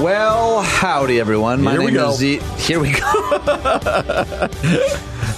Well, howdy, everyone. My Here we name go. is Z. Here we go.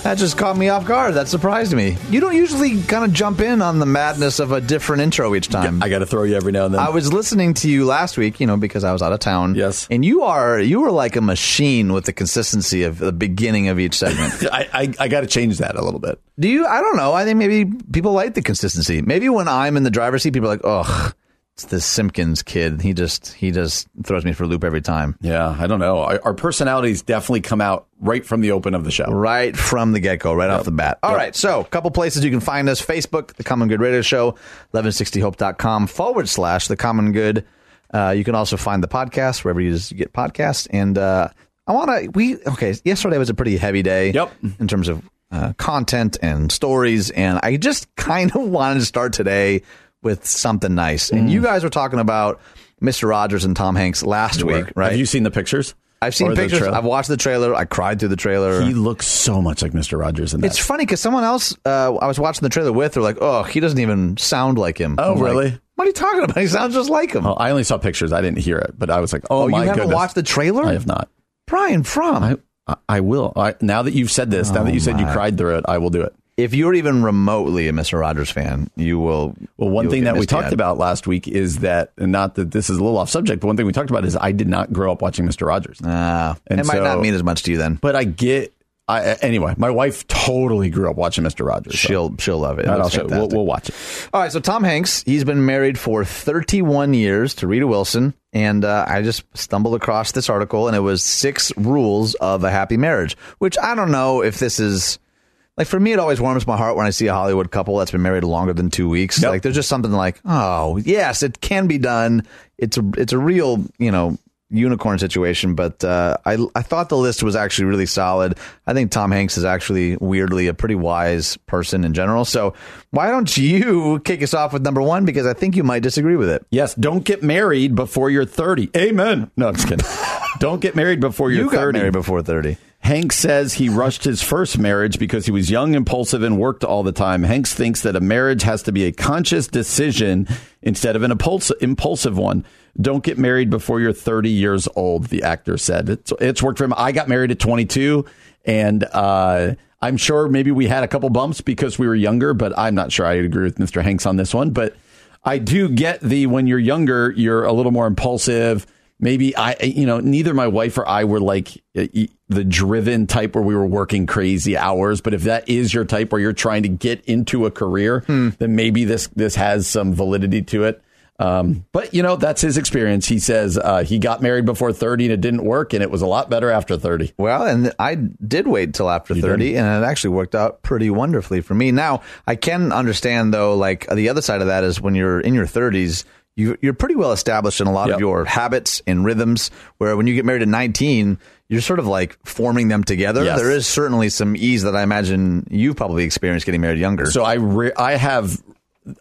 that just caught me off guard. That surprised me. You don't usually kind of jump in on the madness of a different intro each time. I got to throw you every now and then. I was listening to you last week, you know, because I was out of town. Yes. and you are you were like a machine with the consistency of the beginning of each segment. I, I, I got to change that a little bit. Do you? I don't know. I think maybe people like the consistency. Maybe when I'm in the driver's seat, people are like, "Ugh, it's this Simpkins kid. He just he just throws me for a loop every time." Yeah, I don't know. Our, our personalities definitely come out right from the open of the show. right from the get go, right off the bat. All Yep. right, so a couple places you can find us Facebook, The Common Good Radio Show, 1160hope.com forward slash The Common Good. Uh, you can also find the podcast wherever you get podcasts. And uh, I want to, we, okay, yesterday was a pretty heavy day Yep. in terms of uh, content and stories. And I just kind of wanted to start today with something nice. And Mm. you guys were talking about Mr. Rogers and Tom Hanks last week, right? Have you seen the pictures? I've seen pictures. I've watched the trailer. I cried through the trailer. He looks so much like Mr. Rogers in that. It's funny because someone else uh, I was watching the trailer with, they're like, "Oh, he doesn't even sound like him." Oh, I'm like, really? what are you talking about? He sounds just like him. Well, I only saw pictures. I didn't hear it, but I was like, oh, oh, you my haven't goodness. watched the trailer? I have not. Brian Fromm. I, I, I will. I, now that you've said this, now that you said you cried through it, I will do it. If you're even remotely a Mister Rogers fan, you will. Well, one thing that we talked about last week is that, and not that this is a little off subject, but one thing we talked about is I did not grow up watching Mr. Rogers. Ah, And it might not mean as much to you then. But I get. I, anyway, my wife totally grew up watching Mr. Rogers. so- She'll she'll love it. It And I'll looks show, we'll, we'll watch it. All right, so Tom Hanks, he's been married for 31 years to Rita Wilson, and uh, I just stumbled across this article, and it was six rules of a happy marriage. Which I don't know if this is like for me, it always warms my heart when I see a Hollywood couple that's been married longer than two weeks. Yep. Like there's just something like, oh yes, it can be done. It's a it's a real you know unicorn situation. But uh, I I thought the list was actually really solid. I think Tom Hanks is actually weirdly a pretty wise person in general. So why don't you kick us off with number one because I think you might disagree with it. Yes, don't get married before you're 30. Amen. No, I'm just kidding. don't get married before you're you 30. married before 30. Hank says he rushed his first marriage because he was young, impulsive, and worked all the time. Hanks thinks that a marriage has to be a conscious decision instead of an impulsive one. Don't get married before you're 30 years old, the actor said. It's, it's worked for him. I got married at 22, and uh, I'm sure maybe we had a couple bumps because we were younger, but I'm not sure I agree with Mr. Hanks on this one. But I do get the when you're younger, you're a little more impulsive Maybe I, you know, neither my wife or I were like uh, e- the driven type where we were working crazy hours. But if that is your type where you're trying to get into a career, then maybe this this has some validity to it. Um, but you know, that's his experience. He says uh, he got married before 30 and it didn't work, and it was a lot better after 30. Well, and I did wait till after 30, and it actually worked out pretty wonderfully for me. Now, I can understand, though, like the other side of that is when you're in your 30s, you, you're pretty well established in a lot of your habits and rhythms, where when you get married at 19, you're sort of like forming them together. Yes. There is certainly some ease that I imagine you've probably experienced getting married younger. So I re- I have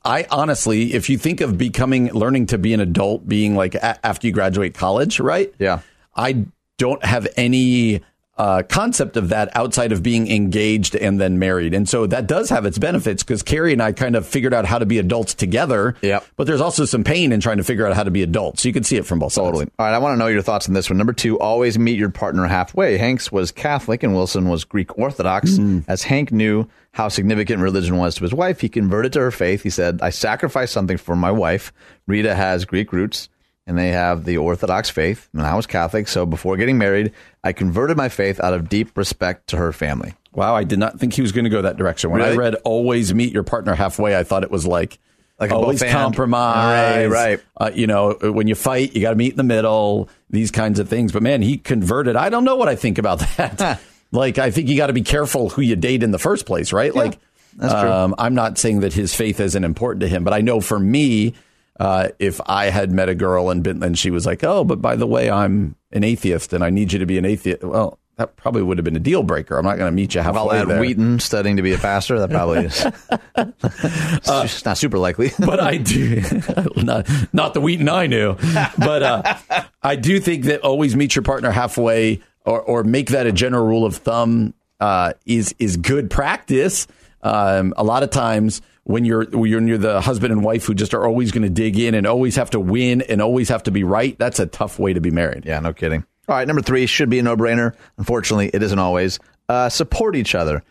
I honestly, if you think of becoming learning to be an adult, being like a- after you graduate college, right? Yeah. I don't have any uh, concept of that outside of being engaged and then married, and so that does have its benefits because Carrie and I kind of figured out how to be adults together. Yeah. But there's also some pain in trying to figure out how to be adults. So you can see it from both sides. Totally. All right, I want to know your thoughts on this one. Number two, always meet your partner halfway. Hanks was Catholic and Wilson was Greek Orthodox. As Hank knew how significant religion was to his wife, he converted to her faith. He said, I sacrificed something for my wife. Rita has Greek roots. And they have the Orthodox faith, and I was Catholic. So before getting married, I converted my faith out of deep respect to her family. Wow, I did not think he was going to go that direction. When I read "Always meet your partner halfway," I thought it was like. Like always compromise, Right, right. Uh, you know, when you fight, you got to meet in the middle. These kinds of things. But man, he converted. I don't know what I think about that. like, I think you got to be careful who you date in the first place, right? like, that's true. um, I'm not saying that his faith isn't important to him, but I know for me, uh, if I had met a girl and been, and she was like, "Oh, but by the way, I'm an atheist, and I need you to be an atheist," well, that probably would have been a deal breaker. I'm not going to meet you halfway While at there. Wheaton studying to be a pastor, that probably is it's not super likely. but I do not not the Wheaton I knew, but uh, I do think that always meet your partner halfway, or or make that a general rule of thumb uh, is is good practice. Um, a lot of times when you're when you're the husband and wife who just are always going to dig in and always have to win and always have to be right, that's a tough way to be married. Yeah, no kidding. All right, number three should be a no brainer. Unfortunately, it isn't always. Uh, support each other.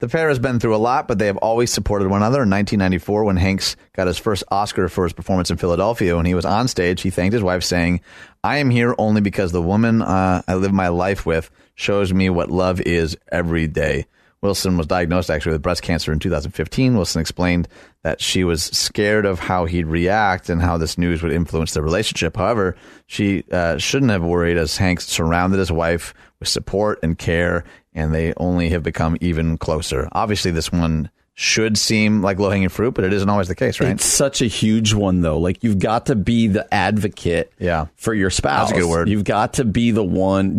The pair has been through a lot, but they have always supported one another. In 1994, when Hanks got his first Oscar for his performance in Philadelphia, when he was on stage, he thanked his wife, saying, I am here only because the woman uh, I live my life with shows me what love is every day. Wilson was diagnosed actually with breast cancer in 2015. Wilson explained that she was scared of how he'd react and how this news would influence their relationship. However, she uh, shouldn't have worried as Hanks surrounded his wife with support and care, and they only have become even closer. Obviously, this one should seem like low hanging fruit, but it isn't always the case, right? It's such a huge one, though. Like you've got to be the advocate, Yeah. for your spouse. That's a good word. You've got to be the one.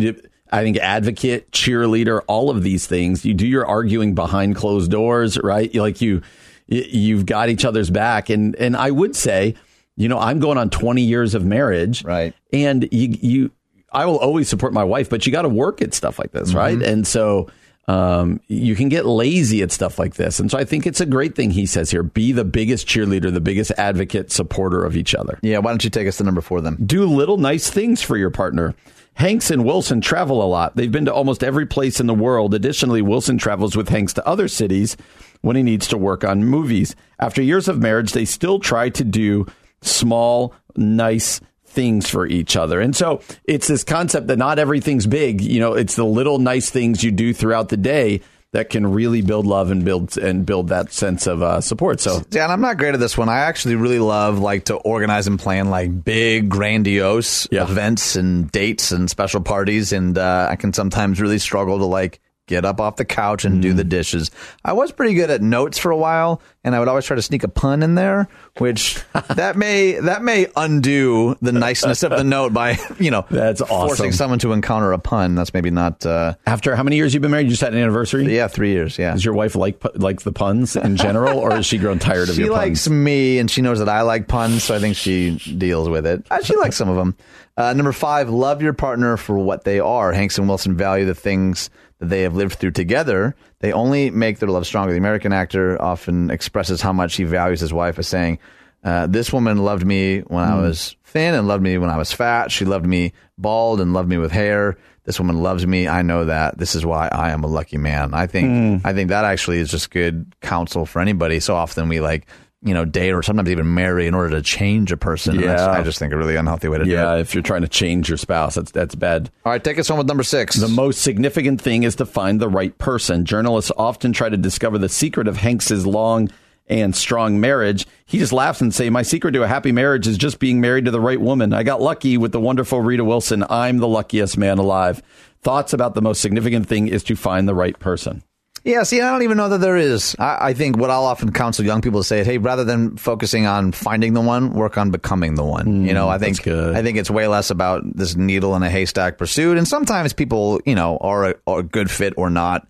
I think advocate, cheerleader, all of these things. You do your arguing behind closed doors, right? You- Like you, you've got each other's back, and and I would say, you know, I'm going on 20 years of marriage, Right. And you, you, I will always support my wife, but you got to work at stuff like this, right? And so. Um, you can get lazy at stuff like this. And so I think it's a great thing he says here be the biggest cheerleader, the biggest advocate, supporter of each other. yeah, why don't you take us to number four then? Do little nice things for your partner. Hanks and Wilson travel a lot. They've been to almost every place in the world. Additionally, Wilson travels with Hanks to other cities when he needs to work on movies. After years of marriage, they still try to do small, nice things for each other. And so it's this concept that not everything's big. You know, it's the little nice things you do throughout the day that can really build love and build and build that sense of uh, support. So Yeah, and I'm not great at this one. I actually really love like to organize and plan like big, grandiose Yeah. events and dates and special parties, and uh, I can sometimes really struggle to like get up off the couch and do the dishes. I was pretty good at notes for a while, and I would always try to sneak a pun in there, which that may that may undo the niceness of the note by you know That's awesome. forcing someone to encounter a pun. That's maybe not. Uh, after how many years you've been married? You just had an anniversary? yeah, three years. Yeah, Does your wife like like the puns in general, or has she grown tired of she your likes puns? me and she knows that I like puns, so I think she deals with it. Uh, she likes some of them. Uh, number five, love your partner for what they are. Hanks and Wilson value the things that they have lived through together. They only make their love stronger. The American actor often expresses how much he values his wife as saying, uh, This woman loved me when I was thin and loved me when I was fat. She loved me bald and loved me with hair. This woman loves me. I know that. This is why I am a lucky man. I think I think that actually is just good counsel for anybody. So often we like you know date or sometimes even marry in order to change a person. Yeah. I just think a really unhealthy way to do Yeah, if you're trying to change your spouse, that's that's bad. All right, take us home with number six. The most significant thing is to find the right person. Journalists often try to discover the secret of Hanks's long and strong marriage. He just laughs and say, "My secret to a happy marriage is just being married to the right woman. I got lucky with the wonderful Rita Wilson. I'm the luckiest man alive." Thoughts about the most significant thing is to find the right person. Yeah, see, I don't even know that there is. I, I think what I'll often counsel young people to say is, hey, rather than focusing on finding the one, work on becoming the one. you know, I think. I think it's way less about this needle in a haystack pursuit. And sometimes people, you know, are a, are a good fit or not.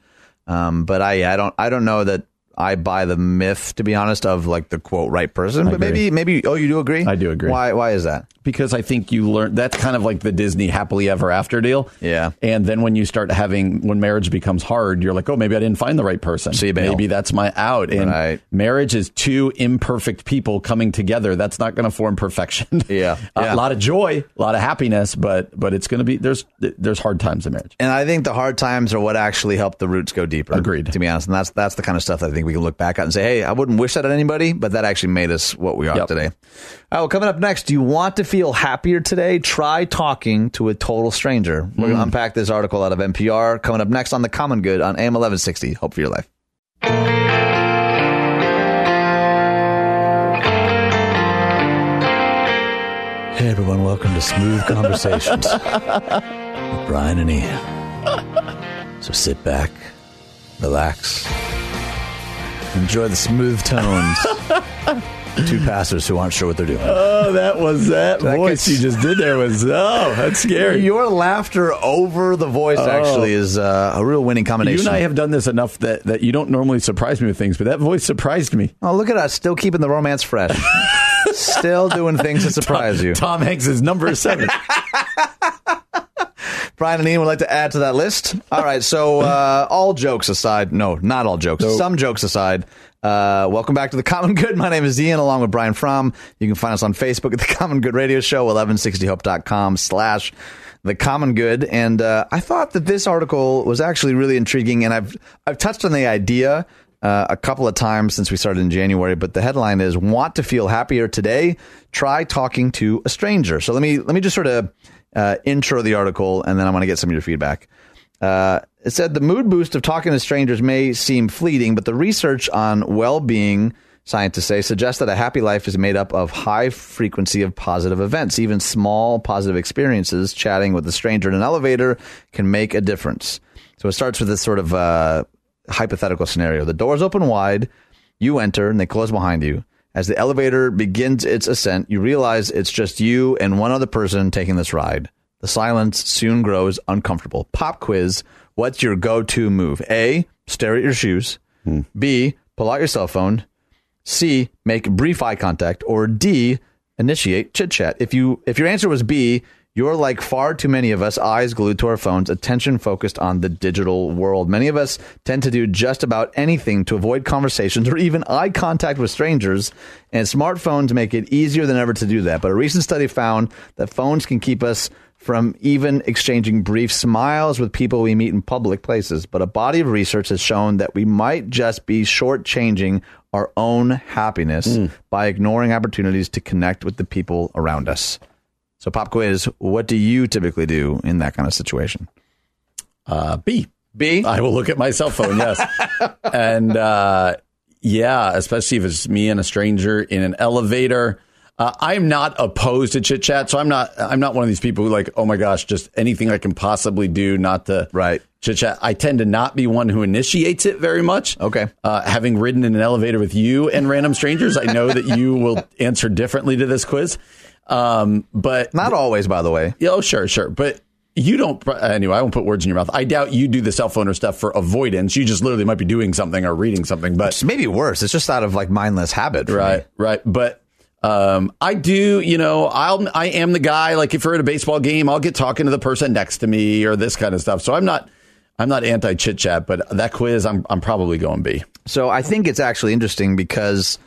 Um, but I, I don't, I don't know that I buy the myth, to be honest, of like the quote right person. but agree. maybe, maybe, oh, you do agree? I do agree. Why, why is that? because I think you learn that's kind of like the Disney happily ever after deal. Yeah. And then when you start having when marriage becomes hard, you're like, oh, maybe I didn't find the right person. So you bail. maybe that's my out. And Right. marriage is two imperfect people coming together. That's not going to form perfection. Yeah. A Yeah. lot of joy, a lot of happiness, but but it's going to be there's there's hard times in marriage. And I think the hard times are what actually help the roots go deeper. Agreed. To be honest, and that's that's the kind of stuff that I think we we can look back at and say, hey, I wouldn't wish that on anybody, but that actually made us what we are Yep. today. All right, well, coming up next, do you want to feel happier today? Try talking to a total stranger. We're going to hmm. unpack this article out of NPR coming up next on The Common Good on AM 1160. Hope for your life. Hey everyone, welcome to Smooth Conversations with Brian and Ian. So sit back, relax, enjoy the smooth tones. Two pastors who aren't sure what they're doing. Oh, that was that, That voice gets- you just did there was oh, that's scary. Your laughter over the voice actually is uh, a real winning combination. You combination. and I have done this enough that, that you don't normally surprise me with things, but that voice surprised me. oh, look at us, still keeping the romance fresh. still doing things that surprise you. Tom Hanks is number seven. Brian and Ian would like to add to that list. All right, so uh, all jokes aside, no, not all jokes, some jokes aside. Uh, welcome back to the Common Good. My name is Ian, along with Brian Fromm. You can find us on Facebook at the Common Good Radio Show, 1160hope.com slash the Common Good. And uh, I thought that this article was actually really intriguing, and I've I've touched on the idea uh, a couple of times since we started in January. But the headline is "Want to feel happier today? Try talking to a stranger." So let me let me just sort of uh, intro the article, and then I want to get some of your feedback. Uh, it said the mood boost of talking to strangers may seem fleeting, but the research on well-being, scientists say, suggests that a happy life is made up of high frequency of positive events. Even small positive experiences, chatting with a stranger in an elevator, can make a difference. So it starts with this sort of uh, hypothetical scenario: the doors open wide, you enter, and they close behind you. As the elevator begins its ascent, you realize it's just you and one other person taking this ride. The silence soon grows uncomfortable. Pop quiz. What's your go to move? A. Stare at your shoes. Hmm. B. Pull out your cell phone. C. Make brief eye contact. Or D. Initiate chit chat. If you if your answer was B, you're like far too many of us, eyes glued to our phones, attention focused on the digital world. Many of us tend to do just about anything to avoid conversations or even eye contact with strangers, and smartphones make it easier than ever to do that. But a recent study found that phones can keep us from even exchanging brief smiles with people we meet in public places. But a body of research has shown that we might just be shortchanging our own happiness hmm. by ignoring opportunities to connect with the people around us. So, pop quiz: What do you typically do in that kind of situation? Uh, B. B. I will look at my cell phone, yes. and uh, yeah, especially if it's me and a stranger in an elevator. Uh, I'm not opposed to chit chat, so I'm not. I'm not one of these people who like, oh my gosh, just anything I can possibly do not to Right. chit chat. I tend to not be one who initiates it very much. Okay. Uh, having ridden in an elevator with you and random strangers, I know that you will answer differently to this quiz. Um, but Not always, by the way. yeah, Oh, sure, sure. But you don't, anyway, I won't put words in your mouth. I doubt you do the cell phone or stuff for avoidance. You just literally might be doing something or reading something. But, It's maybe worse. It's just out of like mindless habit. for me. right, right. But, um, I do, you know, I'll, I am the guy, like if we're at a baseball game, I'll get talking to the person next to me or this kind of stuff. So I'm not, I'm not anti chit chat, but that quiz, I'm, I'm probably going B. So I think it's actually interesting because,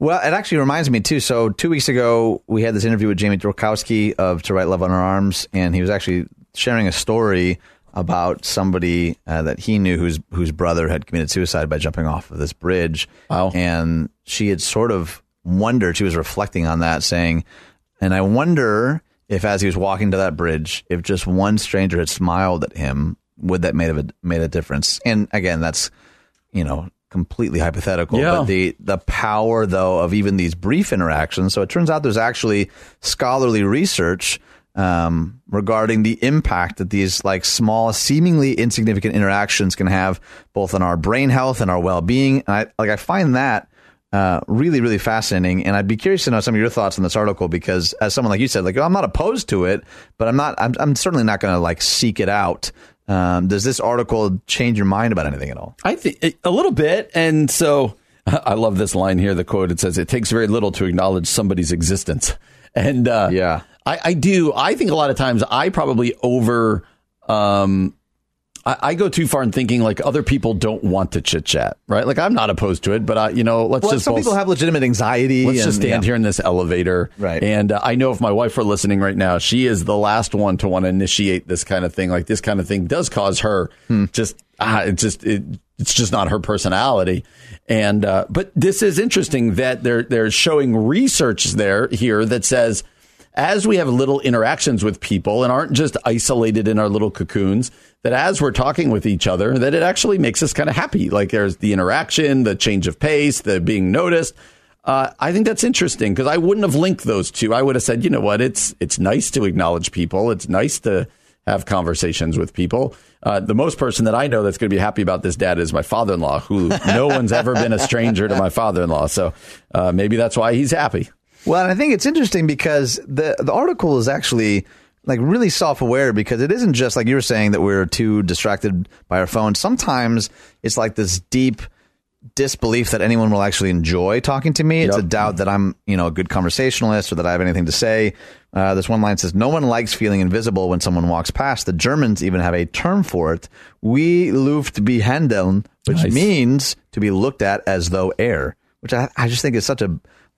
well, it actually reminds me too. So two weeks ago, we had this interview with Jamie Tworkowski of To Write Love on Her Arms, and he was actually sharing a story about somebody uh, that he knew whose whose brother had committed suicide by jumping off of this bridge. Wow. And she had sort of wondered. She was reflecting on that, saying, "And I wonder if, as he was walking to that bridge, if just one stranger had smiled at him, would that made a made a difference?" And again, that's you know completely hypothetical Yeah. but the the power though of even these brief interactions so it turns out there's actually scholarly research um, regarding the impact that these like small seemingly insignificant interactions can have both on our brain health and our well-being and i like i find that uh, really, really fascinating, and I'd be curious to know some of your thoughts on this article because, as someone like you said, like I'm not opposed to it, but I'm not. I'm, I'm certainly not going to like seek it out. Um, does this article change your mind about anything at all? I think a little bit. And so I love this line here. The quote it says, "It takes very little to acknowledge somebody's existence." And uh, Yeah. I, I do. I think a lot of times I probably over um, I, I go too far in thinking like other people don't want to chit chat, right? Like I'm not opposed to it, but I, you know, let's Well, just some both- people have legitimate anxiety. Let's and, just stand yeah. here in this elevator. Right. And uh, I know if my wife were listening right now, she is the last one to want to initiate this kind of thing. Like this kind of thing does cause her Hmm. just, ah, it just, it, it's just not her personality. And, uh, but this is interesting that they're, they're showing research there here that says, as we have little interactions with people and aren't just isolated in our little cocoons, that as we're talking with each other, that it actually makes us kind of happy. Like there's the interaction, the change of pace, the being noticed. Uh, I think that's interesting because I wouldn't have linked those two. I would have said, you know what, it's it's nice to acknowledge people. It's nice to have conversations with people. Uh, the most person that I know that's going to be happy about this dad is my father-in-law, who no one's ever been a stranger to my father-in-law. So uh, maybe that's why he's happy. Well, I think it's interesting because the the article is actually like really self aware because it isn't just like you were saying that we're too distracted by our phone. Sometimes it's like this deep disbelief that anyone will actually enjoy talking to me. It's Yep. a doubt that I'm, you know, a good conversationalist or that I have anything to say. Uh, this one line says, "No one likes feeling invisible when someone walks past." The Germans even have a term for it: "Wie Luft behandeln," which Nice. means to be looked at as though air. Which I, I just think is such a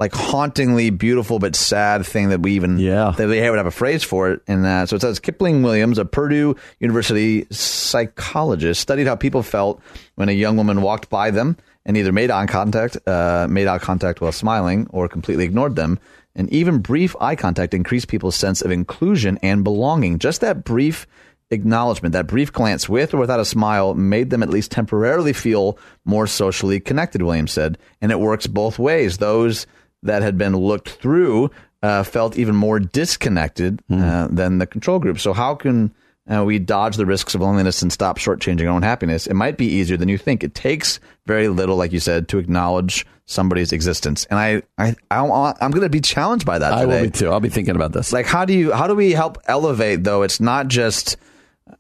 like hauntingly beautiful but sad thing that we even Yeah. that they would have a phrase for it. And uh, so it says Kipling Williams, a Purdue University psychologist, studied how people felt when a young woman walked by them and either made eye contact, uh, made eye contact while smiling, or completely ignored them. And even brief eye contact increased people's sense of inclusion and belonging. Just that brief acknowledgement, that brief glance with or without a smile made them at least temporarily feel more socially connected, Williams said. And it works both ways. Those that had been looked through uh, felt even more disconnected uh, than the control group. So, how can uh, we dodge the risks of loneliness and stop shortchanging our own happiness? It might be easier than you think. It takes very little, like you said, to acknowledge somebody's existence. And I, I, I I'm going to be challenged by that I will be too. I'll be thinking about this. like how do you how do we help elevate though it's not just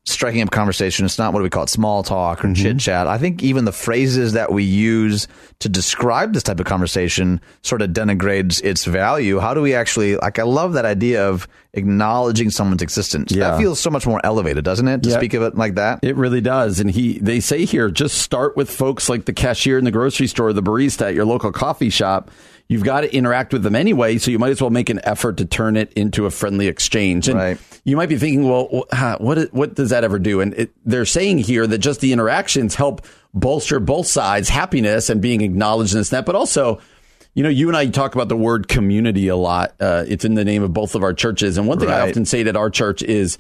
striking up conversation it's not what we call it small talk or mm-hmm. chit chat i think even the phrases that we use to describe this type of conversation sort of denigrates its value how do we actually like i love that idea of acknowledging someone's existence Yeah. that feels so much more elevated doesn't it to Yeah. speak of it like that It really does. And he they say here just start with folks like the cashier in the grocery store, the barista at your local coffee shop. You've got to interact with them anyway, so you might as well make an effort to turn it into a friendly exchange. And Right. you might be thinking, well, what what does that ever do? And it, they're saying here that just the interactions help bolster both sides' happiness and being acknowledged in this net, but also you know, you and I talk about the word community a lot. Uh, it's in the name of both of our churches. And one thing I often say at our church is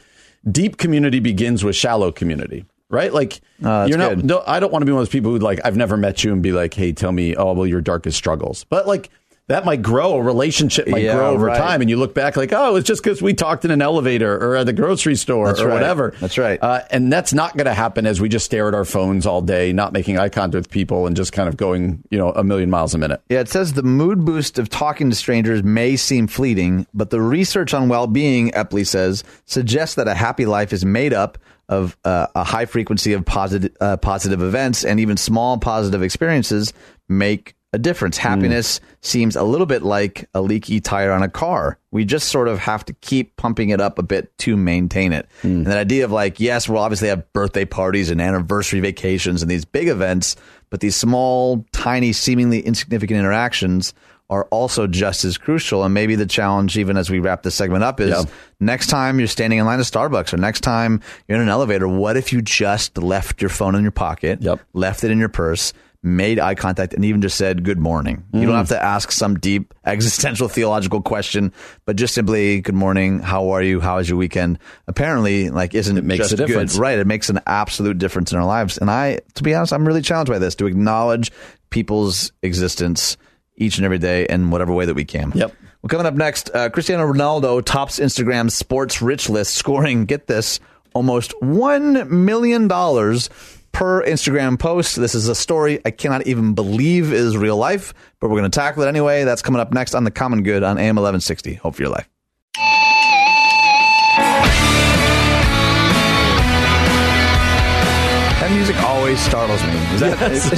deep community begins with shallow community, right? Like, that's you're not, no, I don't want to be one of those people who like, I've never met you and be like, hey, tell me, oh, well, your darkest struggles. But like, that might grow. A relationship might Yeah, grow over right. time, and you look back like, oh, it's just because we talked in an elevator or at the grocery store That's or right. whatever. That's right. Uh, and that's not going to happen as we just stare at our phones all day, not making eye contact with people, and just kind of going, you know, a million miles a minute. Yeah, it says the mood boost of talking to strangers may seem fleeting, but the research on well being, Epley says, suggests that a happy life is made up of uh, a high frequency of positive, uh, positive events, and even small positive experiences make a difference. Mm. Happiness seems a little bit like a leaky tire on a car. We just sort of have to keep pumping it up a bit to maintain it. Mm. And that idea of like, yes, we'll obviously have birthday parties and anniversary vacations and these big events, but these small, tiny, seemingly insignificant interactions are also just as crucial. And maybe the challenge, even as we wrap this segment up, is Yeah. next time you're standing in line at Starbucks or next time you're in an elevator, what if you just left your phone in your pocket, Yep. left it in your purse, made eye contact, and even just said good morning? You don't have to ask some deep existential theological question, but just simply good morning, how are you, how was your weekend? Apparently, like isn't it makes a difference. good, right? It makes an absolute difference in our lives. And I, to be honest, I'm really challenged by this to acknowledge people's existence each and every day in whatever way that we can. Yep. Well, coming up next, uh, Cristiano Ronaldo tops Instagram's sports rich list, scoring, get this, almost $1 million per Instagram post. This is a story I cannot even believe is real life, but we're going to tackle it anyway. That's coming up next on The Common Good on AM 1160. Hope for your life. Always startles me. Is, that, is,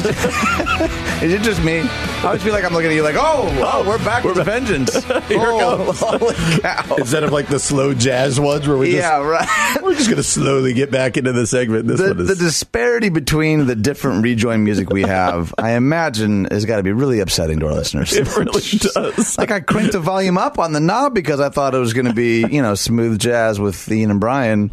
is it just me? I always feel like I'm looking at you like, oh, oh we're back with vengeance. Here oh. Holy cow. Instead of like the slow jazz ones where we just Yeah, right. we're just gonna slowly get back into the segment. This The, one is the disparity between the different rejoin music we have, I imagine, has got to be really upsetting to our listeners. it really does. like I cranked the volume up on the knob because I thought it was going to be, you know, smooth jazz with Ian and Brian,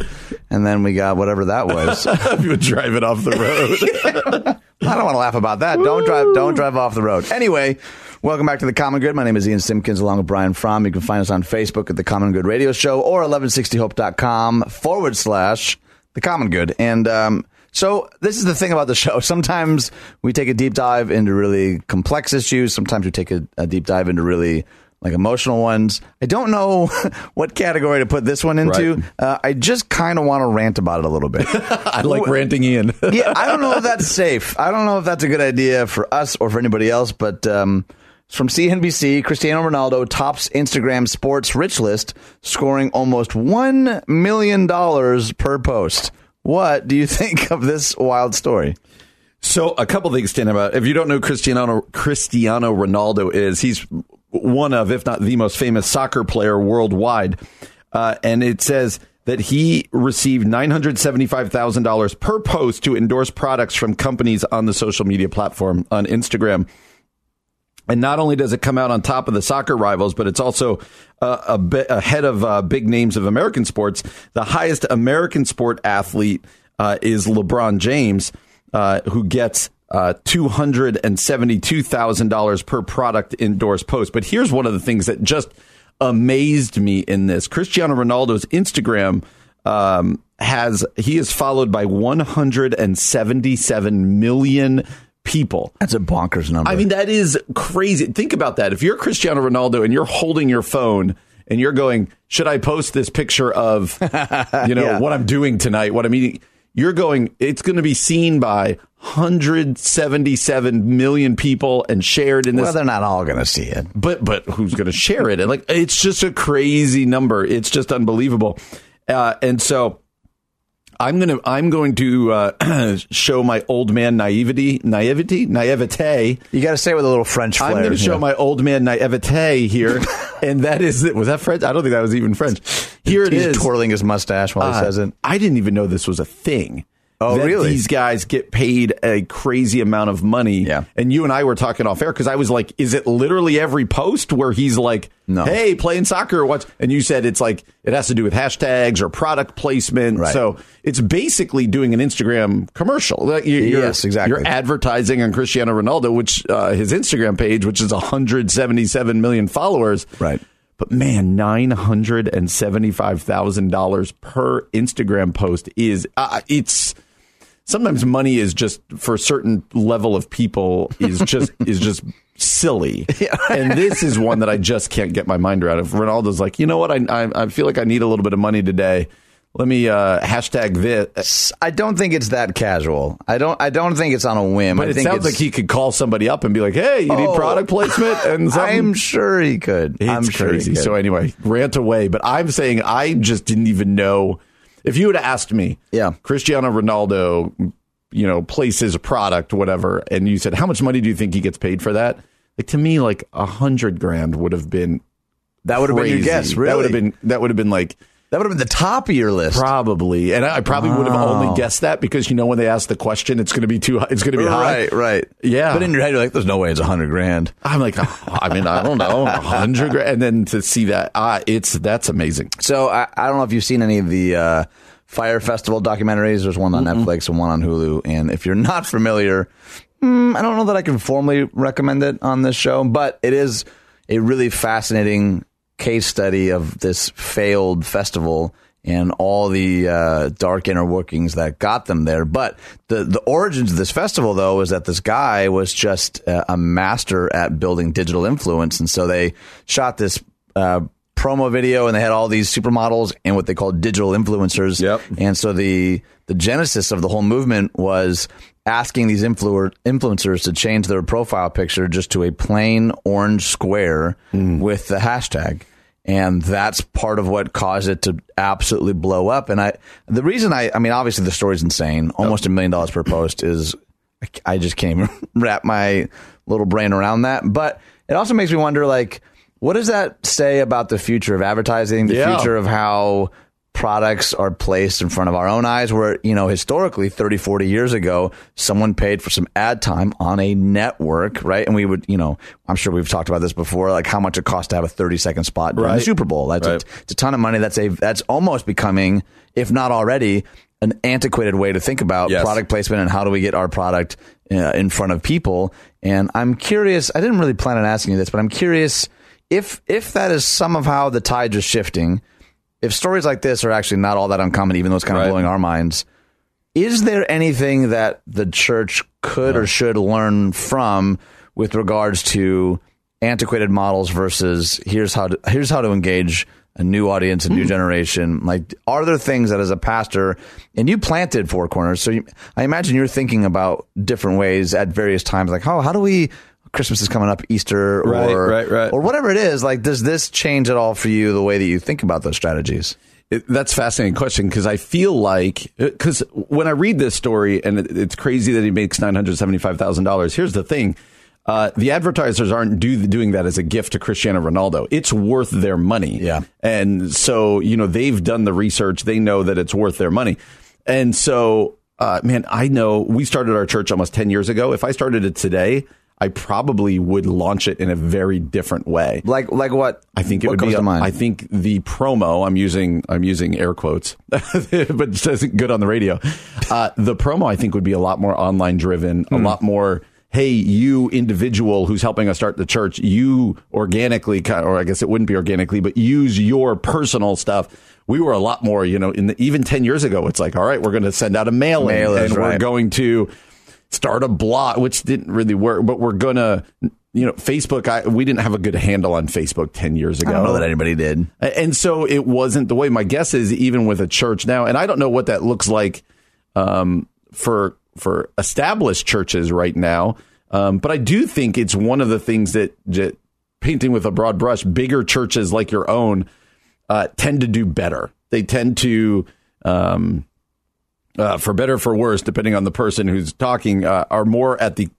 and then we got whatever that was. you would drive it off the road. I don't want to laugh about that. Don't drive. Don't drive off the road. Anyway, welcome back to the Common Good. My name is Ian Simpkins, along with Brian Fromm. You can find us on Facebook at the Common Good Radio Show or 1160hope.com forward slash the Common Good. And um, so this is the thing about the show. Sometimes we take a deep dive into really complex issues. Sometimes we take a, a deep dive into really like emotional ones. I don't know what category to put this one into. Right. Uh, I just kind of want to rant about it a little bit. I like ranting Ian. yeah, I don't know if that's safe. I don't know if that's a good idea for us or for anybody else, but um, it's from CNBC, Cristiano Ronaldo tops Instagram sports rich list, scoring almost $1 million per post. What do you think of this wild story? So a couple things stand about. If you don't know Cristiano Cristiano Ronaldo is, he's one of, if not the most famous soccer player worldwide. Uh, and it says that he received $975,000 per post to endorse products from companies on the social media platform on Instagram. And not only does it come out on top of the soccer rivals, but it's also uh, a bit ahead of uh, big names of American sports. The highest American sport athlete uh, is LeBron James, uh, who gets uh, $272,000 per product endorsed post. But here's one of the things that just amazed me in this Cristiano Ronaldo's Instagram um, has, he is followed by 177 million people. That's a bonkers number. I mean, that is crazy. Think about that. If you're Cristiano Ronaldo and you're holding your phone and you're going, should I post this picture of, you know, Yeah. what I'm doing tonight, what I'm eating? You're going, it's going to be seen by 177 million people and shared in this. well, they're not all going to see it. but, but who's going to share it? And like, it's just a crazy number. It's just unbelievable. Uh, and so, I'm gonna I'm going to uh, show my old man naivety, naivety, naivete. You got to say it with a little French flair. I'm going to show yeah. my old man naivete here, and that is was that French? I don't think that was even French. Here it He's is. twirling his mustache while he Uh, says it. I didn't even know this was a thing. Oh, really? These guys get paid a crazy amount of money. Yeah. And you and I were talking off air because I was like, is it literally every post where he's like, No. hey, playing soccer or what? And you said it's like, it has to do with hashtags or product placement. Right. So it's basically doing an Instagram commercial. You- you're- Yes, exactly. You're advertising on Cristiano Ronaldo, which uh, his Instagram page, which is 177 million followers. Right. But man, nine hundred and seventy-five thousand dollars per Instagram post is uh, it's sometimes money is just for a certain level of people is just is just silly. and this is one that I just can't get my mind around. If Ronaldo's like, you know what, I I, I feel like I need a little bit of money today. Let me uh, hashtag this. I don't think it's that casual. I don't. I don't think it's on a whim. But I it think sounds it's- like he could call somebody up and be like, "Hey, you need Oh. product placement?" And something. I'm sure he could. It's I'm sure crazy. He could. So anyway, rant away. But I'm saying I just didn't even know. If you would have asked me, Yeah. Cristiano Ronaldo, you know, places a product, whatever, and you said, how much money do you think he gets paid for that? Like to me, like a hundred grand would have been that would have been your guess. Really, That would have been that would have been like That would have been the top of your list. probably, and I probably would have only guessed that because you know when they ask the question, it's going to be too. high- It's going to be high. Right, right. Yeah. But in your head, you're like, "There's no way it's a hundred grand." I'm like, oh, I mean, I don't know, a hundred grand, and then to see that, ah, it's that's amazing. So I, I don't know if you've seen any of the uh, Fire Festival documentaries. There's one on Netflix and one on Hulu. And if you're not familiar, mm, I don't know that I can formally recommend it on this show, but it is a really fascinating case study of this failed festival and all the uh, dark inner workings that got them there. But the the origins of this festival, though, is that this guy was just uh, a master at building digital influence, and so they shot this. Uh, promo video and they had all these supermodels and what they called digital influencers Yep. and so the the genesis of the whole movement was asking these influ- influencers to change their profile picture just to a plain orange square with the hashtag. and that's part of what caused it to absolutely blow up. And I, the reason I, I mean, obviously the story's insane. Almost a million dollars per post is, I just can't even wrap my little brain around that. But it also makes me wonder, like, what does that say about the future of advertising? The Yeah. future of how products are placed in front of our own eyes where you know historically 30 40 years ago someone paid for some ad time on a network right? And we would you know i'm sure we've talked about this before like how much it costs to have a 30 second spot during the super bowl. That's Right. a, it's a ton of money. That's a that's almost becoming if not already an antiquated way to think about Yes. product placement and how do we get our product uh, in front of people. And i'm curious i didn't really plan on asking you this but i'm curious if if that is some of how the tides are shifting if stories like this are actually not all that uncommon, even though it's kind of Right. blowing our minds, is there anything that the church could or should learn from with regards to antiquated models versus here's how to, here's how to engage a new audience, a new hmm. generation? Like, are there things that as a pastor, and you planted Four Corners, so you, I imagine you're thinking about different ways at various times, like, oh, how do we? Christmas is coming up, Easter, Right, or right, right. or whatever it is. Like, does this change at all for you the way that you think about those strategies? It, that's a fascinating question because I feel like because when I read this story and it, it's crazy that he makes nine hundred seventy five thousand dollars. Here's the thing: uh, the advertisers aren't do, doing that as a gift to Cristiano Ronaldo. It's worth their money. Yeah. and so you know they've done the research. They know that it's worth their money, and so uh, man, I know we started our church almost ten years ago. If I started it today. I probably would launch it in a very different way. Like, like what? I think it what would be. I think the promo. I'm using. I'm using air quotes, but it isn't good on the radio. Uh, the promo, I think, would be a lot more online driven. Hmm. A lot more. Hey, you individual who's helping us start the church, you organically, or I guess it wouldn't be organically, but use your personal stuff. We were a lot more, you know, in the, even 10 years ago, it's like, all right, we're going to send out a mailing Mailers, and we're right. going to start a blog, which didn't really work, but we're to, you know, Facebook, I, we didn't have a good handle on Facebook 10 years ago. I don't know that anybody did. And so it wasn't the way. My guess is even with a church now, and I don't know what that looks like um, for for established churches right now. Um, but I do think it's one of the things that, that painting with a broad brush, bigger churches like your own uh, tend to do better. They tend to, um, uh, for better or for worse, depending on the person who's talking, uh, are more at the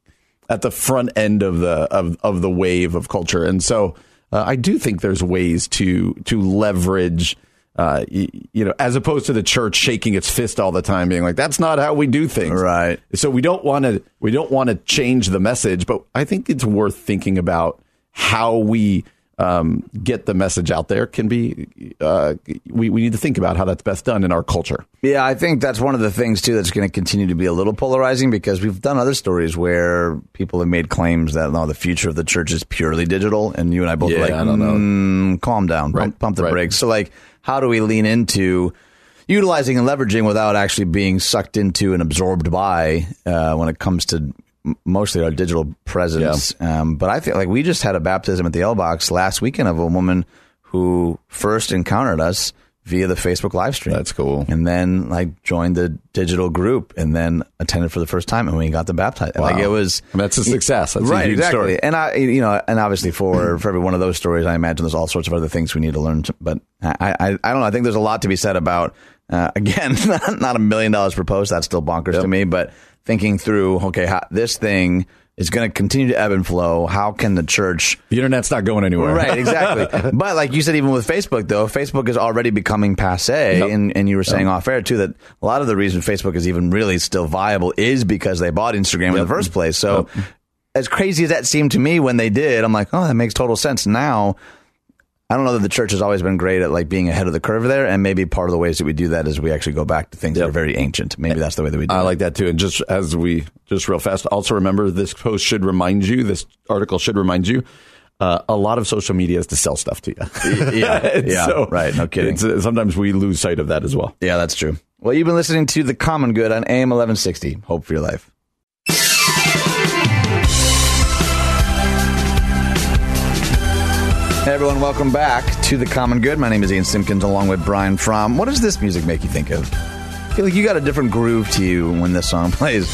at the front end of the of, of the wave of culture. And so uh, I do think there's ways to to leverage. Uh, y- you know, as opposed to the church shaking its fist all the time, being like, "That's not how we do things." Right. So we don't want to we don't want to change the message, but I think it's worth thinking about how we um, get the message out there. Can be uh, we we need to think about how that's best done in our culture. Yeah, I think that's one of the things too that's going to continue to be a little polarizing because we've done other stories where people have made claims that no, the future of the church is purely digital, and you and I both Yeah, are like, I don't know. "Mm, calm down, Right, pump, pump the right. brakes. So, like, how do we lean into utilizing and leveraging without actually being sucked into and absorbed by uh, when it comes to mostly our digital presence? Um, but I feel like we just had a baptism at the L box last weekend of a woman who first encountered us via the Facebook live stream. That's cool. And then like joined the digital group and then attended for the first time and we got the baptized. Like it was I mean, that's a success. That's a right, huge exactly. story. And I, you know, and obviously for for every one of those stories, I imagine there's all sorts of other things we need to learn. To, but I, I, I don't know. I think there's a lot to be said about uh, again, not, not a million dollars per post. That's still bonkers to me. But thinking through, okay, how, this thing is going to continue to ebb and flow. How can the church The internet's not going anywhere. Right, exactly. but like you said, even with Facebook, though, Facebook is already becoming passe. Yep. And, and you were saying off air, too, that a lot of the reason Facebook is even really still viable is because they bought Instagram in the first place. So, as crazy as that seemed to me when they did, I'm like, oh, that makes total sense. Now, I don't know that the church has always been great at like being ahead of the curve there. And maybe part of the ways that we do that is we actually go back to things that are very ancient. Maybe that's the way that we do I it. like that too. And just as we, just real fast, also remember this post should remind you, this article should remind you, uh, a lot of social media is to sell stuff to you. Yeah, yeah, right, no kidding. it's, uh, sometimes we lose sight of that as well. Yeah, that's true. Well, you've been listening to The Common Good on AM 1160. Hope for your life. Hey everyone, welcome back to The Common Good. My name is Ian Simpkins along with Brian Fromm. What does this music make you think of? I feel like you got a different groove to you when this song plays.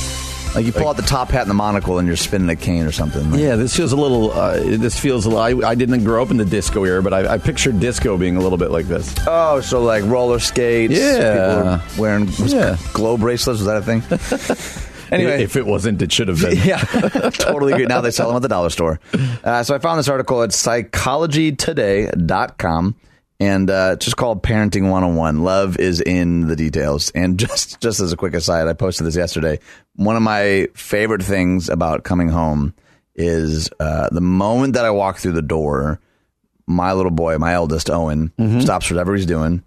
Like you pull out the top hat and the monocle, and you're spinning a cane or something. Like, Yeah, this feels a little. Uh, this feels a little. I, I didn't grow up in the disco era, but I, I pictured disco being a little bit like this. Oh, so like roller skates. Yeah. People are wearing was Yeah. glow bracelets. Was that a thing? anyway, if it wasn't, it should have been. yeah, totally agree. Now they sell them at the dollar store. Uh, so I found this article at psychologytoday.com and uh, it's just called Parenting 101. Love is in the details. And just, just as a quick aside, I posted this yesterday. One of my favorite things about coming home is uh, the moment that I walk through the door, my little boy, my eldest Owen, stops whatever he's doing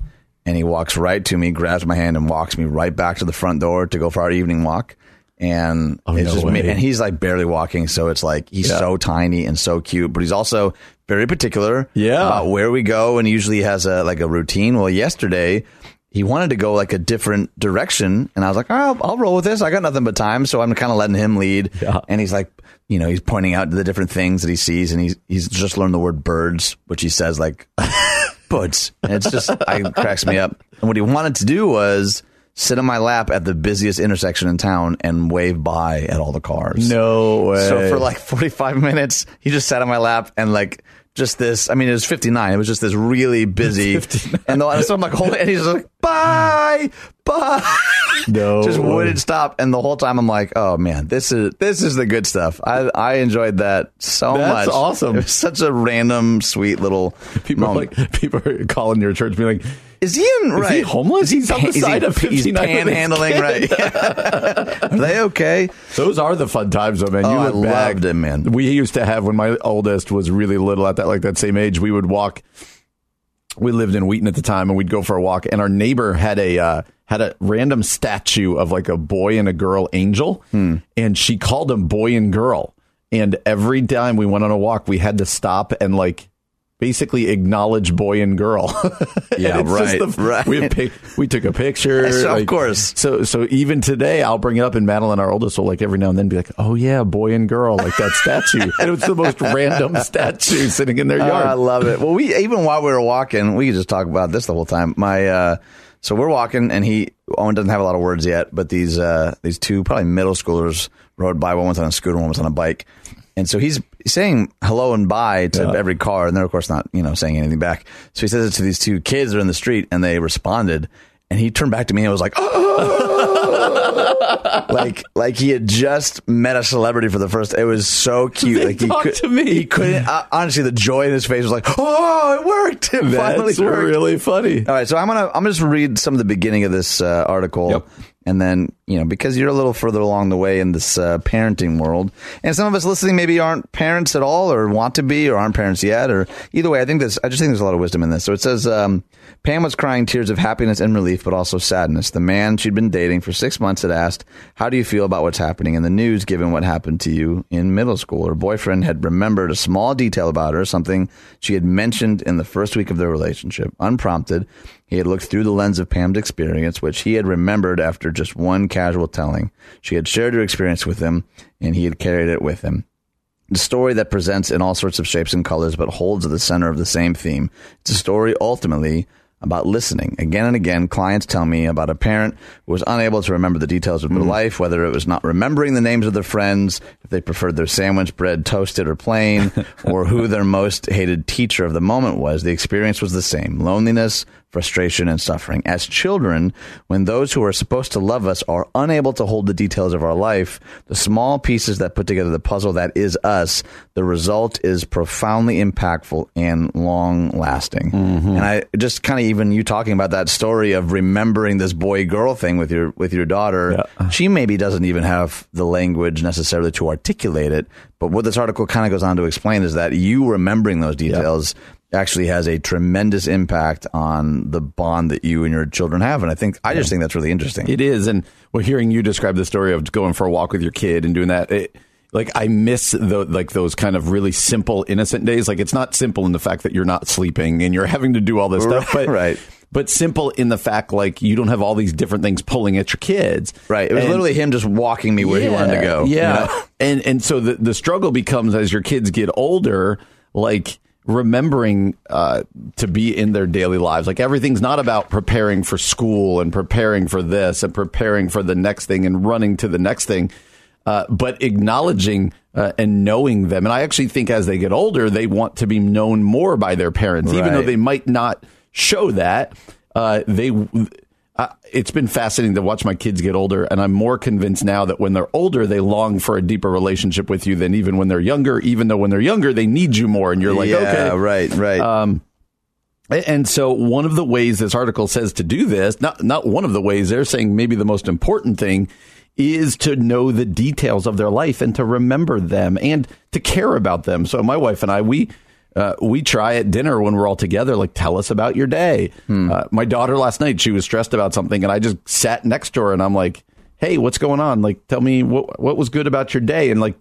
and he walks right to me, grabs my hand, and walks me right back to the front door to go for our evening walk. And Oh, it's no just way. and he's like barely walking, so it's like he's Yeah. so tiny and so cute, but he's also very particular Yeah. about where we go, and he usually has a like a routine. Well, yesterday he wanted to go like a different direction, and I was like, oh, I'll, I'll roll with this. I got nothing but time, so I'm kind of letting him lead. Yeah. And he's like, you know, he's pointing out the different things that he sees, and he's he's just learned the word birds, which he says like birds, and it's just I cracks me up. And what he wanted to do was sit on my lap at the busiest intersection in town and wave by at all the cars. No way. So for like 45 minutes, he just sat on my lap and like just this. I mean, it was 59. It was just this really busy. 59. And, the, and so I'm like, holding, and he's like, bye, bye. No just wouldn't stop. And the whole time I'm like, oh man, this is this is the good stuff. I I enjoyed that so That's much. That's awesome. It was such a random, sweet little people like people are calling your church, being like, Is he in right? he homeless? He's on the Is he- side of he's 59 with his panhandling, right? Are they okay? Those are the fun times, though, man. Oh, you I look back, loved it, man. We used to have when my oldest was really little at that like that same age. We would walk. We lived in Wheaton at the time, and we'd go for a walk. And our neighbor had a uh, had a random statue of like a boy and a girl angel, Hmm. and she called them boy and girl. And every time we went on a walk, we had to stop and like basically acknowledge boy and girl. Yeah, it's just right, the- right. We, pic- we took a picture. Yes, of course. so so even today, I'll bring it up, and Madeline, our oldest, will like every now and then be like, "Oh yeah, boy and girl, like that statue." and it was the most random statue sitting in their Oh, yard. I love it. Well, we even while we were walking, we could just talk about this the whole time. My uh so we're walking and he Owen doesn't have a lot of words yet, but these uh these two probably middle schoolers rode by. One was on a scooter, one was on a bike. And so he's saying hello and bye to Yeah. every car, and they're of course not, you know, saying anything back. So he says it to these two kids that are in the street, and they responded. And he turned back to me and was like, "Oh!" like, like he had just met a celebrity for the first. It was so cute. They like he could, to me. He couldn't. Uh, honestly, the joy in his face was like, "Oh, it worked! It finally That's worked." really funny. All right, so I'm gonna I'm gonna just read some of the beginning of this uh, article, Yep. And then you know because you're a little further along the way in this uh, parenting world, and some of us listening maybe aren't parents at all, or want to be, or aren't parents yet, or either way, I think this I just think there's a lot of wisdom in this. So it says um, Pam was crying tears of happiness and relief, but also sadness. The man she'd been dating for six months had asked, "How do you feel about what's happening in the news, given what happened to you in middle school?" Her boyfriend had remembered a small detail about her, something she had mentioned in the first week of their relationship, unprompted. He had looked through the lens of Pam's experience, which he had remembered after just one casual telling. She had shared her experience with him, and he had carried it with him. The story that presents in all sorts of shapes and colors, but holds at the center of the same theme. It's a story ultimately about listening. Again and again, clients tell me about a parent who was unable to remember the details of their mm. life, whether it was not remembering the names of their friends, if they preferred their sandwich bread toasted or plain, or who their most hated teacher of the moment was. The experience was the same loneliness, frustration, and suffering. As children, when those who are supposed to love us are unable to hold the details of our life, the small pieces that put together the puzzle that is us, the result is profoundly impactful and long lasting. Mm-hmm. And I just kind of even you talking about that story of remembering this boy girl thing with your with your daughter, she maybe doesn't even have the language necessarily to articulate it. But what this article kind of goes on to explain is that you remembering those details actually has a tremendous impact on the bond that you and your children have. And I think I just think that's really interesting. It is, and well, hearing you describe the story of going for a walk with your kid and doing that, it, like I miss the like those kind of really simple, innocent days. Like it's not simple in the fact that you're not sleeping and you're having to do all this stuff, but Right. But simple in the fact like you don't have all these different things pulling at your kids. right. It was And- literally him just walking me where he wanted to go. you Yeah. know? And and so the the struggle becomes as your kids get older, like remembering uh, to be in their daily lives. Like everything's not about preparing for school and preparing for this and preparing for the next thing and running to the next thing. uh, but acknowledging uh, and knowing them. And I actually think as they get older, they want to be known more by their parents, even though they might not show that. Uh, they. Uh, it's been fascinating to watch my kids get older, and I'm more convinced now that when they're older, they long for a deeper relationship with you than even when they're younger. Even though when they're younger, they need you more, and you're like, yeah, okay, right, right. um, and so one of the ways this article says to do this, not not one of the ways they're saying maybe the most important thing is to know the details of their life and to remember them and to care about them. So my wife and I we uh, we try at dinner when we're all together, like tell us about your day. Uh, my daughter last night she was stressed about something, and I just sat next to her and I'm like, "Hey, what's going on? Like, tell me what what was good about your day." And like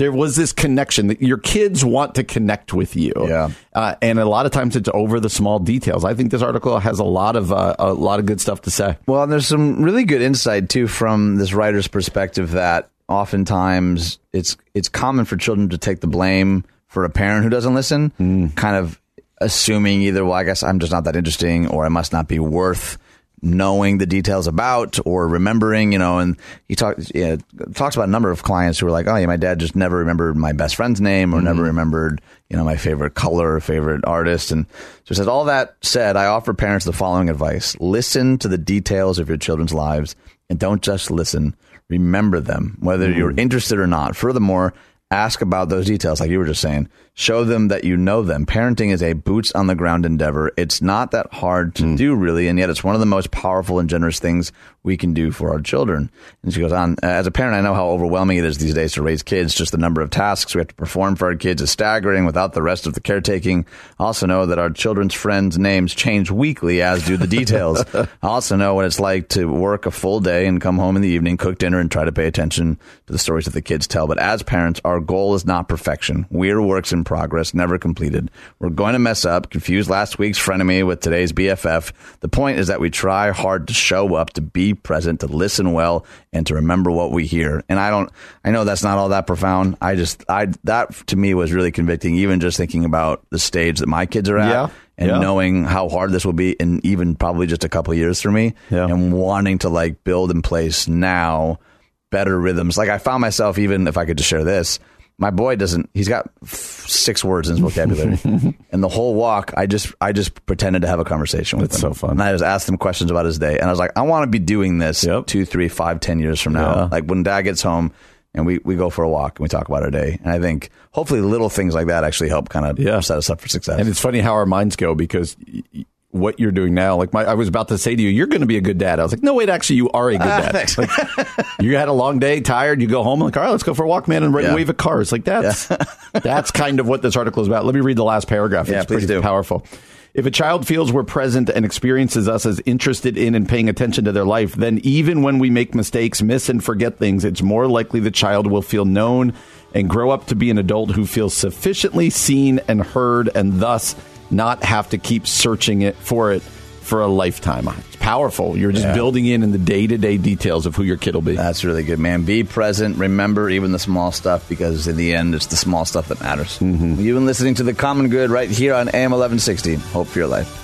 there was this connection that your kids want to connect with you. Yeah. Uh, and a lot of times it's over the small details. I think this article has a lot of uh, a lot of good stuff to say. Well, and there's some really good insight too from this writer's perspective that oftentimes it's it's common for children to take the blame for a parent who doesn't listen, mm. kind of assuming either, well, I guess I'm just not that interesting, or I must not be worth knowing the details about or remembering, you know, and he talks yeah, talks about a number of clients who are like, oh yeah, my dad just never remembered my best friend's name or never mm-hmm. remembered, you know, my favorite color, favorite artist. And so he says, all that said, I offer parents the following advice. Listen to the details of your children's lives and don't just listen. Remember them, whether you're mm. interested or not. Furthermore, ask about those details, like you were just saying. Show them that you know them. Parenting is a boots on the ground endeavor. It's not that hard to hmm. do, really, and yet it's one of the most powerful and generous things we can do for our children. And she goes on, uh, as a parent, I know how overwhelming it is these days to raise kids. Just the number of tasks we have to perform for our kids is staggering without the rest of the caretaking. I also know that our children's friends' names change weekly, as do the details. I also know what it's like to work a full day and come home in the evening, cook dinner, and try to pay attention to the stories that the kids tell. But as parents, our goal is not perfection. We're works in progress, never completed. We're going to mess up, confuse last week's frenemy with today's BFF. The point is that we try hard to show up, to be present, to listen well, and to remember what we hear. And I don't, I know that's not all that profound. I just, I, that to me was really convicting, even just thinking about the stage that my kids are at Yeah. and Yeah. knowing how hard this will be in even probably just a couple of years for me Yeah. and wanting to like build in place now better rhythms. Like I found myself even if I could just share this, my boy doesn't he's got f- six words in his vocabulary and the whole walk I just I just pretended to have a conversation with That's him so fun. and I just asked him questions about his day and I was like I want to be doing this Yep. two three five ten years from now Yeah. like when dad gets home and we, we go for a walk and we talk about our day and I think hopefully little things like that actually help kind of Yeah. set us up for success And it's funny how our minds go because y- what you're doing now, like my, I was about to say to you, you're going to be a good dad. I was like, no, wait, actually, you are a good dad. thanks. Like, you had a long day, tired. You go home, like, all right, let's go for a walk, man, and Yeah. wave at cars. Like that's that's kind of what this article is about. Let me read the last paragraph. Yeah, it's please pretty do. powerful. If a child feels we're present and experiences us as interested in and paying attention to their life, then even when we make mistakes, miss and forget things, it's more likely the child will feel known and grow up to be an adult who feels sufficiently seen and heard and thus not have to keep searching it for it for a lifetime. It's powerful. You're just Yeah. building in in the day-to-day details of who your kid will be. That's really good, man. Be present. Remember even the small stuff because in the end, it's the small stuff that matters. Mm-hmm. You've been listening to The Common Good right here on AM 1160. Hope for your life.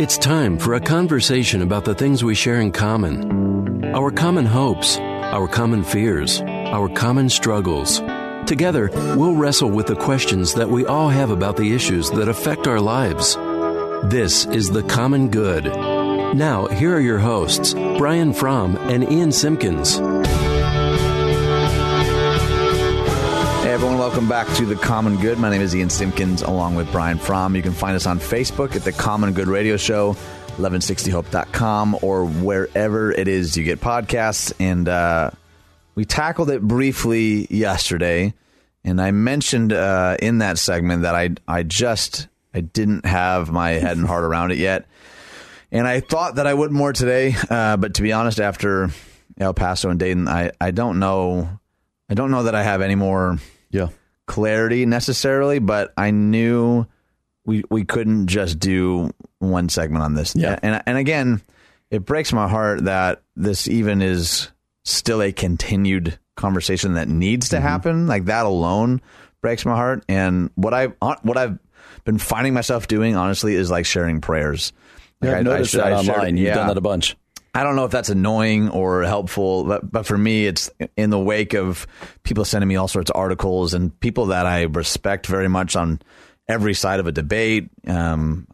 It's time for a conversation about the things we share in common our common hopes, our common fears, our common struggles. Together, we'll wrestle with the questions that we all have about the issues that affect our lives. This is The Common Good. Now, here are your hosts, Brian Fromm and Ian Simpkins. Hey everyone, welcome back to The Common Good. My name is Ian Simpkins along with Brian Fromm. You can find us on Facebook at The Common Good Radio Show, 1160hope.com, or wherever it is you get podcasts. And uh, we tackled it briefly yesterday. And I mentioned uh, in that segment that I, I just I didn't have my head and heart around it yet. And I thought that I would more today, uh, but to be honest, after El Paso and Dayton, I, I don't know I don't know that I have any more Yeah. clarity necessarily, but I knew we we couldn't just do one segment on this. Yeah. And and again, it breaks my heart that this even is still a continued conversation that needs to Mm-hmm. happen. Like that alone breaks my heart. And what I what I've been finding myself doing honestly is like sharing prayers. Yeah, I've I- I noticed should- that I online. You've yeah. done that a bunch. I don't know if that's annoying or helpful, but, but for me, it's in the wake of people sending me all sorts of articles and people that I respect very much on every side of a debate, um,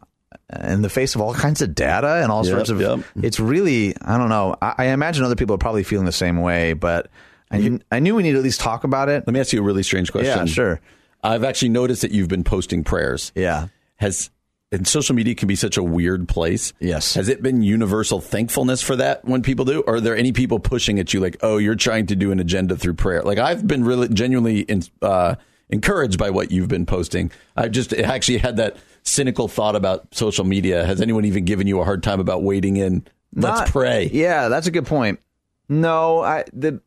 in the face of all kinds of data and all Yep, sorts of. yep. It's really, I don't know. I, I imagine other people are probably feeling the same way, but I, I knew we need to at least talk about it. Let me ask you a really strange question. Yeah, sure. I've actually noticed that you've been posting prayers. Yeah. Has and social media can be such a weird place. Yes. Has it been universal thankfulness for that when people do? Or are there any people pushing at you like, oh, you're trying to do an agenda through prayer? Like I've been really genuinely in, uh, encouraged by what you've been posting. I've just actually had that cynical thought about social media. Has anyone even given you a hard time about waiting in? Let's Not- pray. Yeah, that's a good point. No, I the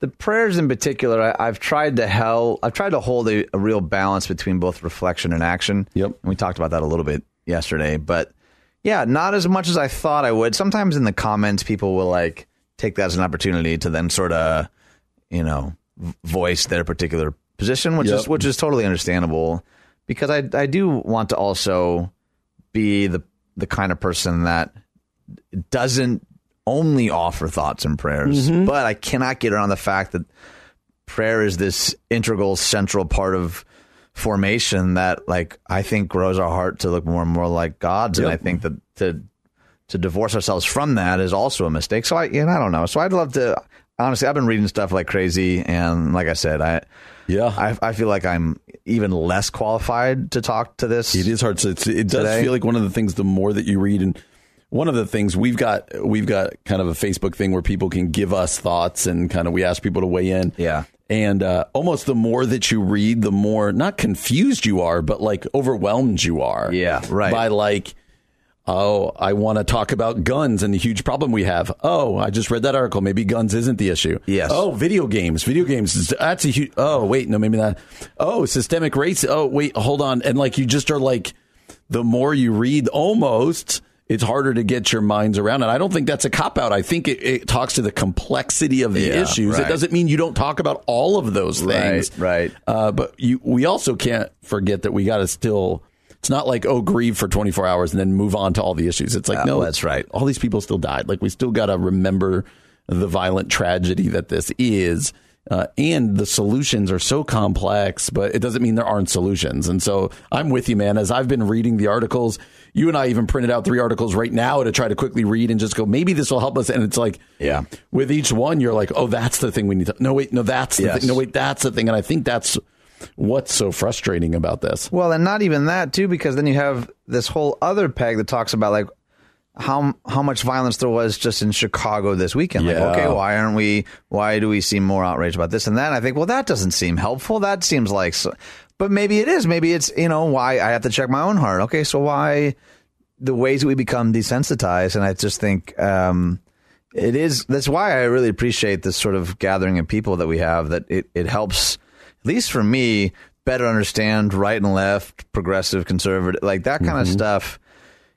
the prayers in particular, I, I've tried to hell. I've tried to hold a, a real balance between both reflection and action. Yep. and we talked about that a little bit yesterday, but yeah, not as much as I thought I would. Sometimes in the comments, people will like take that as an opportunity to then sort of, you know, voice their particular position, which Yep. is which is totally understandable. Because I I do want to also be the the kind of person that doesn't only offer thoughts and prayers, Mm-hmm. but I cannot get around the fact that prayer is this integral, central part of formation that, like, I think grows our heart to look more and more like God's, and I think that to to divorce ourselves from that is also a mistake. So I, you know, I don't know. So I'd love to. Honestly, I've been reading stuff like crazy, and like I said, I Yeah. I, I feel like I'm even less qualified to talk to this. It is hard. To, it's, it does Today. feel like one of the things. The more that you read, and one of the things we've got, we've got kind of a Facebook thing where people can give us thoughts, and kind of we ask people to weigh in. Yeah. And uh, almost the more that you read, the more not confused you are, but like overwhelmed you are. Yeah, right. By like. Oh, I want to talk about guns and the huge problem we have. Oh, I just read that article. Maybe guns isn't the issue. Yes. Oh, video games. Video games. That's a huge. Oh, wait. No, maybe not. Oh, systemic race. Oh, wait. Hold on. And like you just are like, the more you read, almost it's harder to get your minds around it. I don't think that's a cop out. I think it, it talks to the complexity of the Yeah, issues. It doesn't mean you don't talk about all of those things. Right, right. Uh, but you, we also can't forget that we got to still. It's not like oh grieve for 24 hours and then move on to all the issues. It's like Uh, no, that's right. All these people still died. Like we still got to remember the violent tragedy that this is. Uh, and the solutions are so complex, but it doesn't mean there aren't solutions. And so I'm with you, man. As I've been reading the articles, you and I even printed out three articles right now to try to quickly read and just go, maybe this will help us. And it's like, Yeah. with each one, you're like, oh, that's the thing we need to. No, wait, no, that's the Yes. thing. No, wait, that's the thing. And I think that's what's so frustrating about this. Well, and not even that too, because then you have this whole other peg that talks about like how how much violence there was just in Chicago this weekend. Yeah. Like, okay, why aren't we? Why do we seem more outraged about this and that? And I think, well, that doesn't seem helpful. That seems like, so, but maybe it is. Maybe it's you know why I have to check my own heart. Okay, so why the ways that we become desensitized? And I just think. um it is that's why I really appreciate this sort of gathering of people that we have that it, it helps least for me better understand right and left progressive conservative like that kind of stuff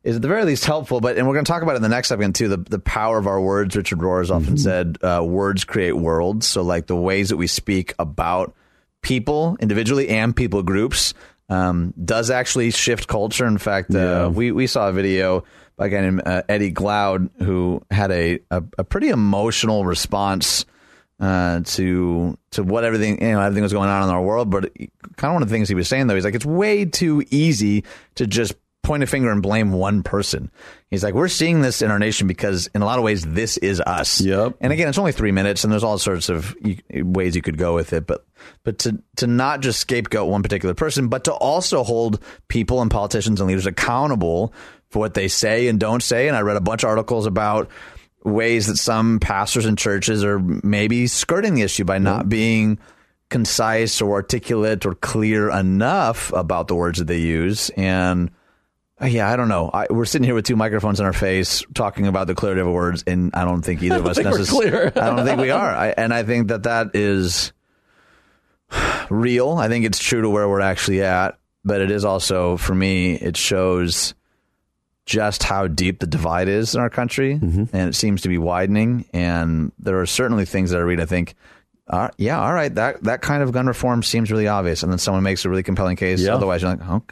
is at the very least helpful but and we're going to talk about it in the next segment too the, the power of our words richard rohr has often said uh, words create worlds. So like the ways that we speak about people individually and people groups um, does actually shift culture. In fact Yeah. uh, we, we saw a video by a guy named uh, Eddie Glaude who had a, a, a pretty emotional response uh, to to what everything you know everything was going on in our world. But kind of one of the things he was saying though, he's like it's way too easy to just point a finger and blame one person. He's like we're seeing this in our nation because in a lot of ways this is us. Yep. And again, it's only three minutes, and there's all sorts of ways you could go with it. But but to to not just scapegoat one particular person, but to also hold people and politicians and leaders accountable for what they say and don't say. And I read a bunch of articles about ways that some pastors and churches are maybe skirting the issue by not being concise or articulate or clear enough about the words that they use. And uh, yeah, I don't know. I, we're sitting here with two microphones in our face talking about the clarity of words, and I don't think either of us clear. I don't think we are. I, and I think that that is real. I think it's true to where we're actually at, but it is also, for me, it shows just how deep the divide is in our country, Mm-hmm. and it seems to be widening. And there are certainly things that I read. I think, uh, yeah, all right, that that kind of gun reform seems really obvious, and then someone makes a really compelling case. Yeah. Otherwise, you're like, oh,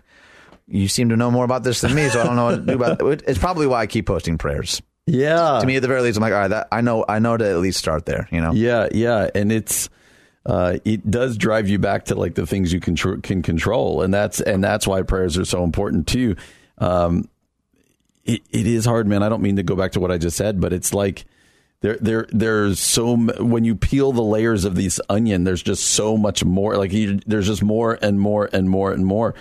you seem to know more about this than me, so I don't know what to do about it. It's probably why I keep posting prayers. Yeah. To me, at the very least, I'm like, all right, that, I know, I know to at least start there. You know. Yeah, yeah, and it's uh, it does drive you back to like the things you can tr- can control, and that's and that's why prayers are so important too. Um, it, it is hard, man. I don't mean to go back to what I just said, but it's like there there there's so when you peel the layers of these onion, there's just so much more. Like you, there's just more and more and more and more.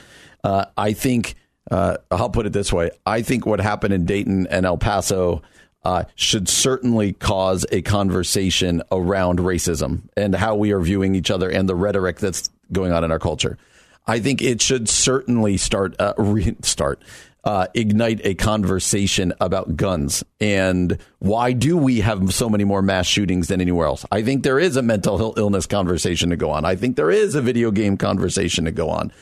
Uh, I think uh, I'll put it this way: I think what happened in Dayton and El Paso uh, should certainly cause a conversation around racism and how we are viewing each other and the rhetoric that's going on in our culture. I think it should certainly start uh, re- start uh, ignite a conversation about guns and why do we have so many more mass shootings than anywhere else? I think there is a mental illness conversation to go on. I think there is a video game conversation to go on.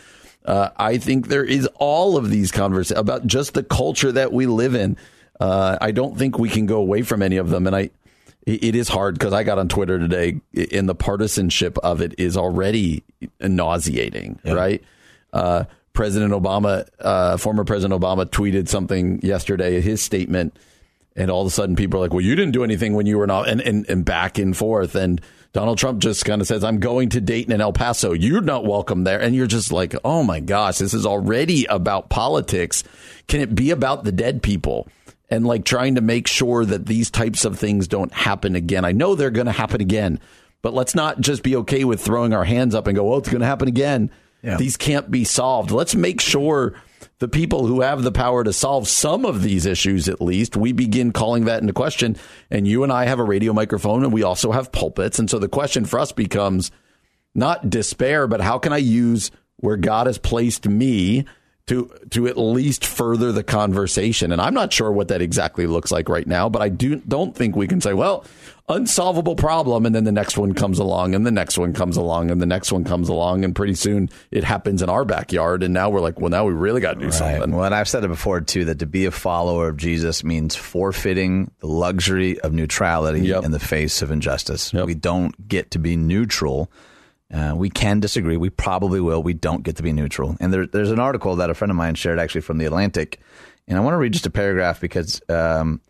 Uh, I think there is all of these conversations about just the culture that we live in. Uh, I don't think we can go away from any of them, and I. It is hard because I got on Twitter today, and the partisanship of it is already nauseating, right? Uh, President Obama, uh, former President Obama, tweeted something yesterday, his statement, and all of a sudden people are like, "Well, you didn't do anything when you were not," and and, and back and forth, and Donald Trump just kind of says, "I'm going to Dayton and El Paso. You're not welcome there," and you're just like, "Oh my gosh, this is already about politics. Can it be about the dead people?" And like trying to make sure that these types of things don't happen again. I know they're going to happen again, but let's not just be okay with throwing our hands up and go, "Well, it's going to happen again." Yeah. These can't be solved. Let's make sure the people who have the power to solve some of these issues, at least, we begin calling that into question. And you and I have a radio microphone and we also have pulpits. And so the question for us becomes not despair, but how can I use where God has placed me to to at least further the conversation? And I'm not sure what that exactly looks like right now, but I do don't think we can say, well, unsolvable problem, and then the next one comes along, and the next one comes along, and the next one comes along, and pretty soon it happens in our backyard, and now we're like, well, now we really got to do Right. something. Well, and I've said it before too that to be a follower of Jesus means forfeiting the luxury of neutrality Yep. in the face of injustice. Yep. We don't get to be neutral. Uh, we can disagree. We probably will. We don't get to be neutral. And there, there's an article that a friend of mine shared actually from the Atlantic, and I want to read just a paragraph because um,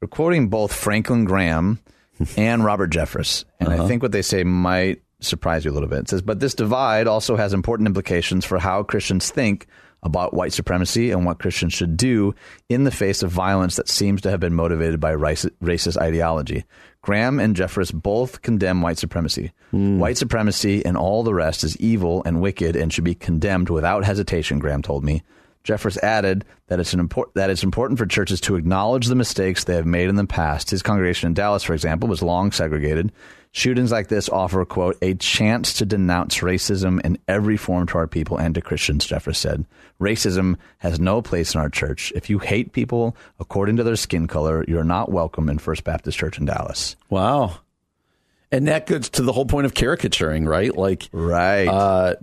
we're quoting both Franklin Graham and Robert Jeffress, and I think what they say might surprise you a little bit. It says, but this divide also has important implications for how Christians think about white supremacy and what Christians should do in the face of violence that seems to have been motivated by raci- racist ideology. Graham and Jeffress both condemn white supremacy. Hmm. White supremacy and all the rest is evil and wicked and should be condemned without hesitation, Graham told me. Jeffress added that it's an import- that it's important for churches to acknowledge the mistakes they have made in the past. His congregation in Dallas, for example, was long segregated. Shootings like this offer, quote, a chance to denounce racism in every form to our people and to Christians, Jeffress said. Racism has no place in our church. If you hate people according to their skin color, you're not welcome in First Baptist Church in Dallas. Wow. And that goes to the whole point of caricaturing, right? Like, Right. uh,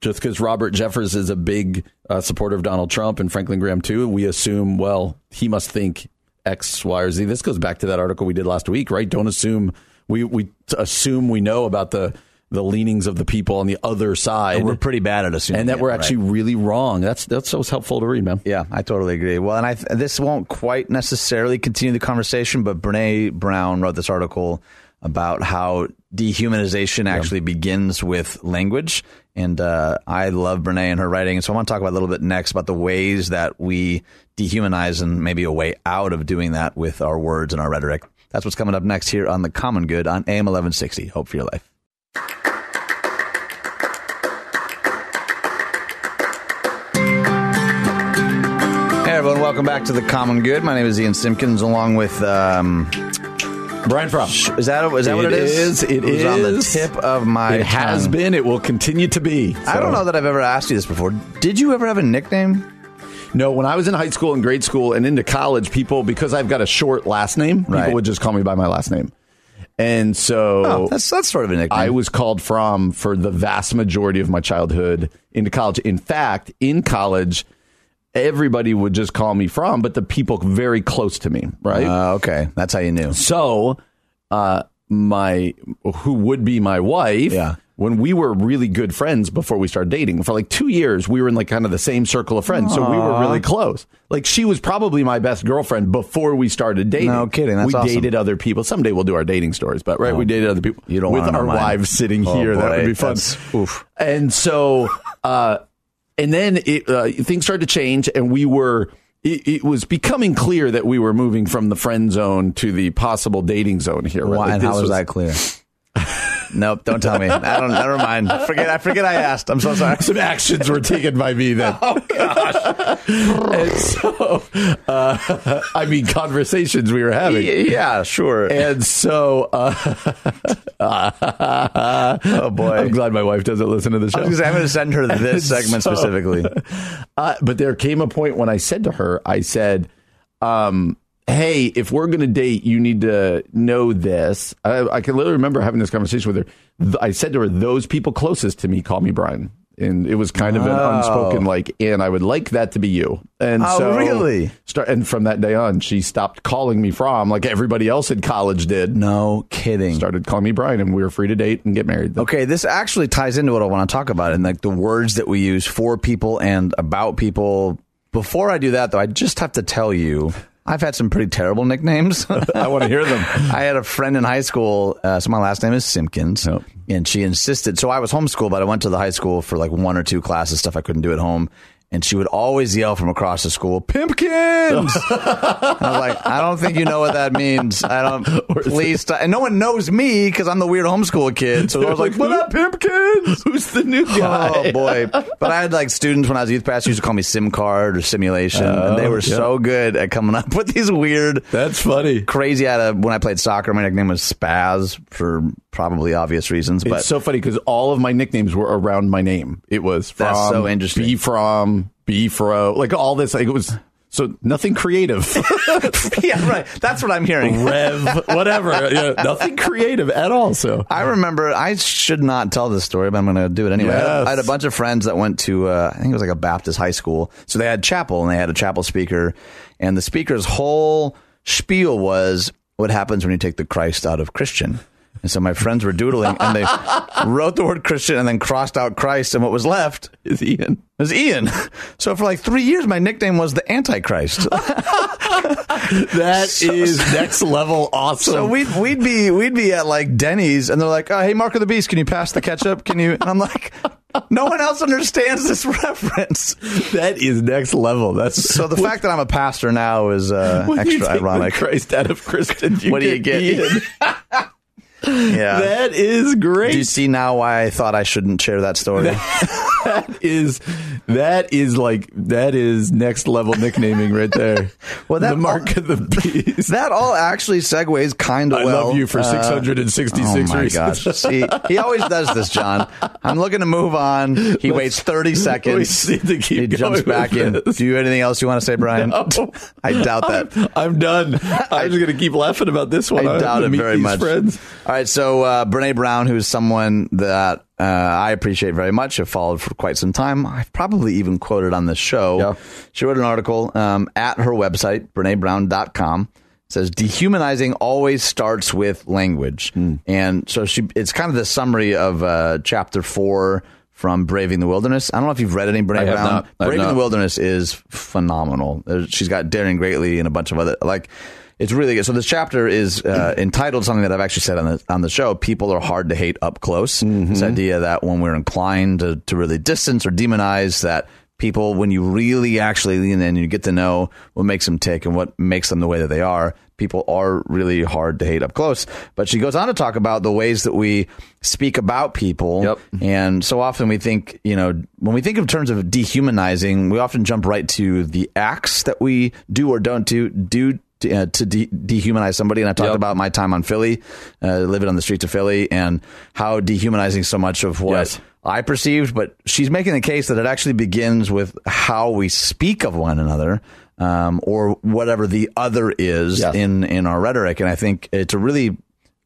just because Robert Jeffress is a big uh, supporter of Donald Trump and Franklin Graham too, we assume, well, he must think X, Y, or Z. This goes back to that article we did last week, right? Don't assume we we assume we know about the the leanings of the people on the other side, we're pretty bad at assuming and that it, we're right. actually really wrong. That's that's so helpful to read, man. Yeah, I totally agree. Well, and I this won't quite necessarily continue the conversation, but Brene Brown wrote this article about how dehumanization actually begins with language, and uh, I love Brene and her writing, and so I want to talk about a little bit next about the ways that we dehumanize and maybe a way out of doing that with our words and our rhetoric. That's what's coming up next here on the Common Good on AM eleven sixty. Hope for your life. Hey everyone, welcome back to the Common Good. My name is Ian Simpkins, along with um, Brian Fromm. is that is that what it It is? is, it was on the tip of my. It has tongue. been. It will continue to be. I don't know that I've ever asked you this before. Did you ever have a nickname? No, when I was in high school and grade school and into college, people because I've got a short last name, Right. people would just call me by my last name. And so Oh, that's that's sort of a nickname. I was called Fromm for the vast majority of my childhood into college. In fact, in college, everybody would just call me Fromm, but the people very close to me, right? Uh, okay, that's how you knew. so, uh, my who would be my wife Yeah. When we were really good friends before we started dating. For like two years, we were in like kind of the same circle of friends, so we were really close. Like she was probably my best girlfriend before we started dating. No kidding, that's we awesome. dated other people. Someday we'll do our dating stories, but right, we dated other people. You don't with our wives sitting Oh, here. that would be fun. oof. And so, uh, and then it, uh, things started to change, and we were. It, it was becoming clear that we were moving from the friend zone to the possible dating zone here. right? Why, Like and how this was that clear? Nope, don't tell me. I don't. Never mind. Forget. I forget. I asked. I'm so sorry. Some actions were taken by me then. Oh gosh! and so, uh, I mean, conversations we were having. Yeah, sure. And so, uh, oh boy. I'm glad my wife doesn't listen to the I show. was I'm going to send her this segment So- specifically. Uh, but there came a point when I said to her, I said, um, "Hey, if we're going to date, you need to know this." I, I can literally remember having this conversation with her. I said to her, "Those people closest to me call me Brian." And it was kind of an Oh. unspoken like, and I would like that to be you. And Oh, so, really? Start, and from that day on, she stopped calling me Fromm like everybody else in college did. No kidding. Started calling me Brian, and we were free to date and get married. Okay, this actually ties into what I want to talk about and like the words that we use for people and about people. Before I do that, though, I just have to tell you, I've had some pretty terrible nicknames. I want to hear them. I had a friend in high school. Uh, so my last name is Simpkins, Yep. and she insisted. So I was homeschooled, but I went to the high school for like one or two classes, stuff I couldn't do at home. And she would always yell from across the school, "Pimpkins!" I was like, "I don't think you know what that means. I don't. Please, stop. and no one knows me because I'm the weird homeschool kid. So I was like, "What up, Pimpkins?" Who's the new guy? Oh boy! But I had like students when I was a youth pastor used to call me Sim Card or Simulation, and they oh, were yeah. so good at coming up with these weird That's funny. crazy out of when I played soccer. My nickname was Spaz for probably obvious reasons, but it's so funny because all of my nicknames were around my name. It was Fromm, That's so interesting. Be from, be fro, like all this. Like it was so nothing creative. yeah, right. That's what I'm hearing. Rev, whatever. Yeah, nothing creative at all. So I remember I should not tell this story, but I'm going to do it anyway. I, had, Yes. I had a bunch of friends that went to uh, I think it was like a Baptist high school, so they had chapel and they had a chapel speaker, and the speaker's whole spiel was what happens when you take the Christ out of Christian. And so my friends were doodling, and they wrote the word Christian and then crossed out Christ, and what was left is Ian. was Ian. So for like three years, my nickname was the Antichrist. That is next level awesome. So we'd we'd be we'd be at like Denny's, and they're like, oh, "Hey, Mark of the Beast, can you pass the ketchup? Can you?" And I'm like, "No one else understands this reference." that is next level. That's So the fact that I'm a pastor now is uh, extra ironic. Christ out of Christian, What do you get? Yeah. that is great. Do you see now why I thought I shouldn't share that story? that is that is like that is next level nicknaming right there. Well, that- the mark of the beast. that all actually segues kind of I well. love you for uh, 666 Oh my reasons. gosh! See, he always does this, John. I'm looking to move on. He waits 30 seconds. to he jumps back in. this. Do you have anything else you want to say, Brian? No. I doubt that. I'm, I'm done. I'm just gonna keep laughing about this one. I have doubt it very much. Friends. All right, so uh, Brene Brown, who's someone that uh, I appreciate very much, have followed for quite some time. I've probably even quoted on this show. Yeah. She wrote an article um, at her website, brenebrown.com. It says dehumanizing always starts with language, Hmm. and so she. It's kind of the summary of uh, chapter four from Braving the Wilderness. I don't know if you've read any Brene Brown. not. I have Braving the Wilderness is phenomenal. There's- She's got Daring Greatly and a bunch of other like. It's really good. So this chapter is uh, entitled something that I've actually said on the on the show. People are hard to hate up close. This idea that when we're inclined to, to really distance or demonize, that people, when you really actually lean in and you get to know what makes them tick and what makes them the way that they are, people are really hard to hate up close. But she goes on to talk about the ways that we speak about people. Yep. And so often we think, you know, when we think in terms of dehumanizing, we often jump right to the acts that we do or don't do, do to, uh, to de- dehumanize somebody. And I talked Yep. about my time on Philly, uh, living on the streets of Philly, and how dehumanizing so much of what Yes. I perceived. But she's making the case that it actually begins with how we speak of one another. Um, or whatever the other is Yes. in in our rhetoric, and I think it's a really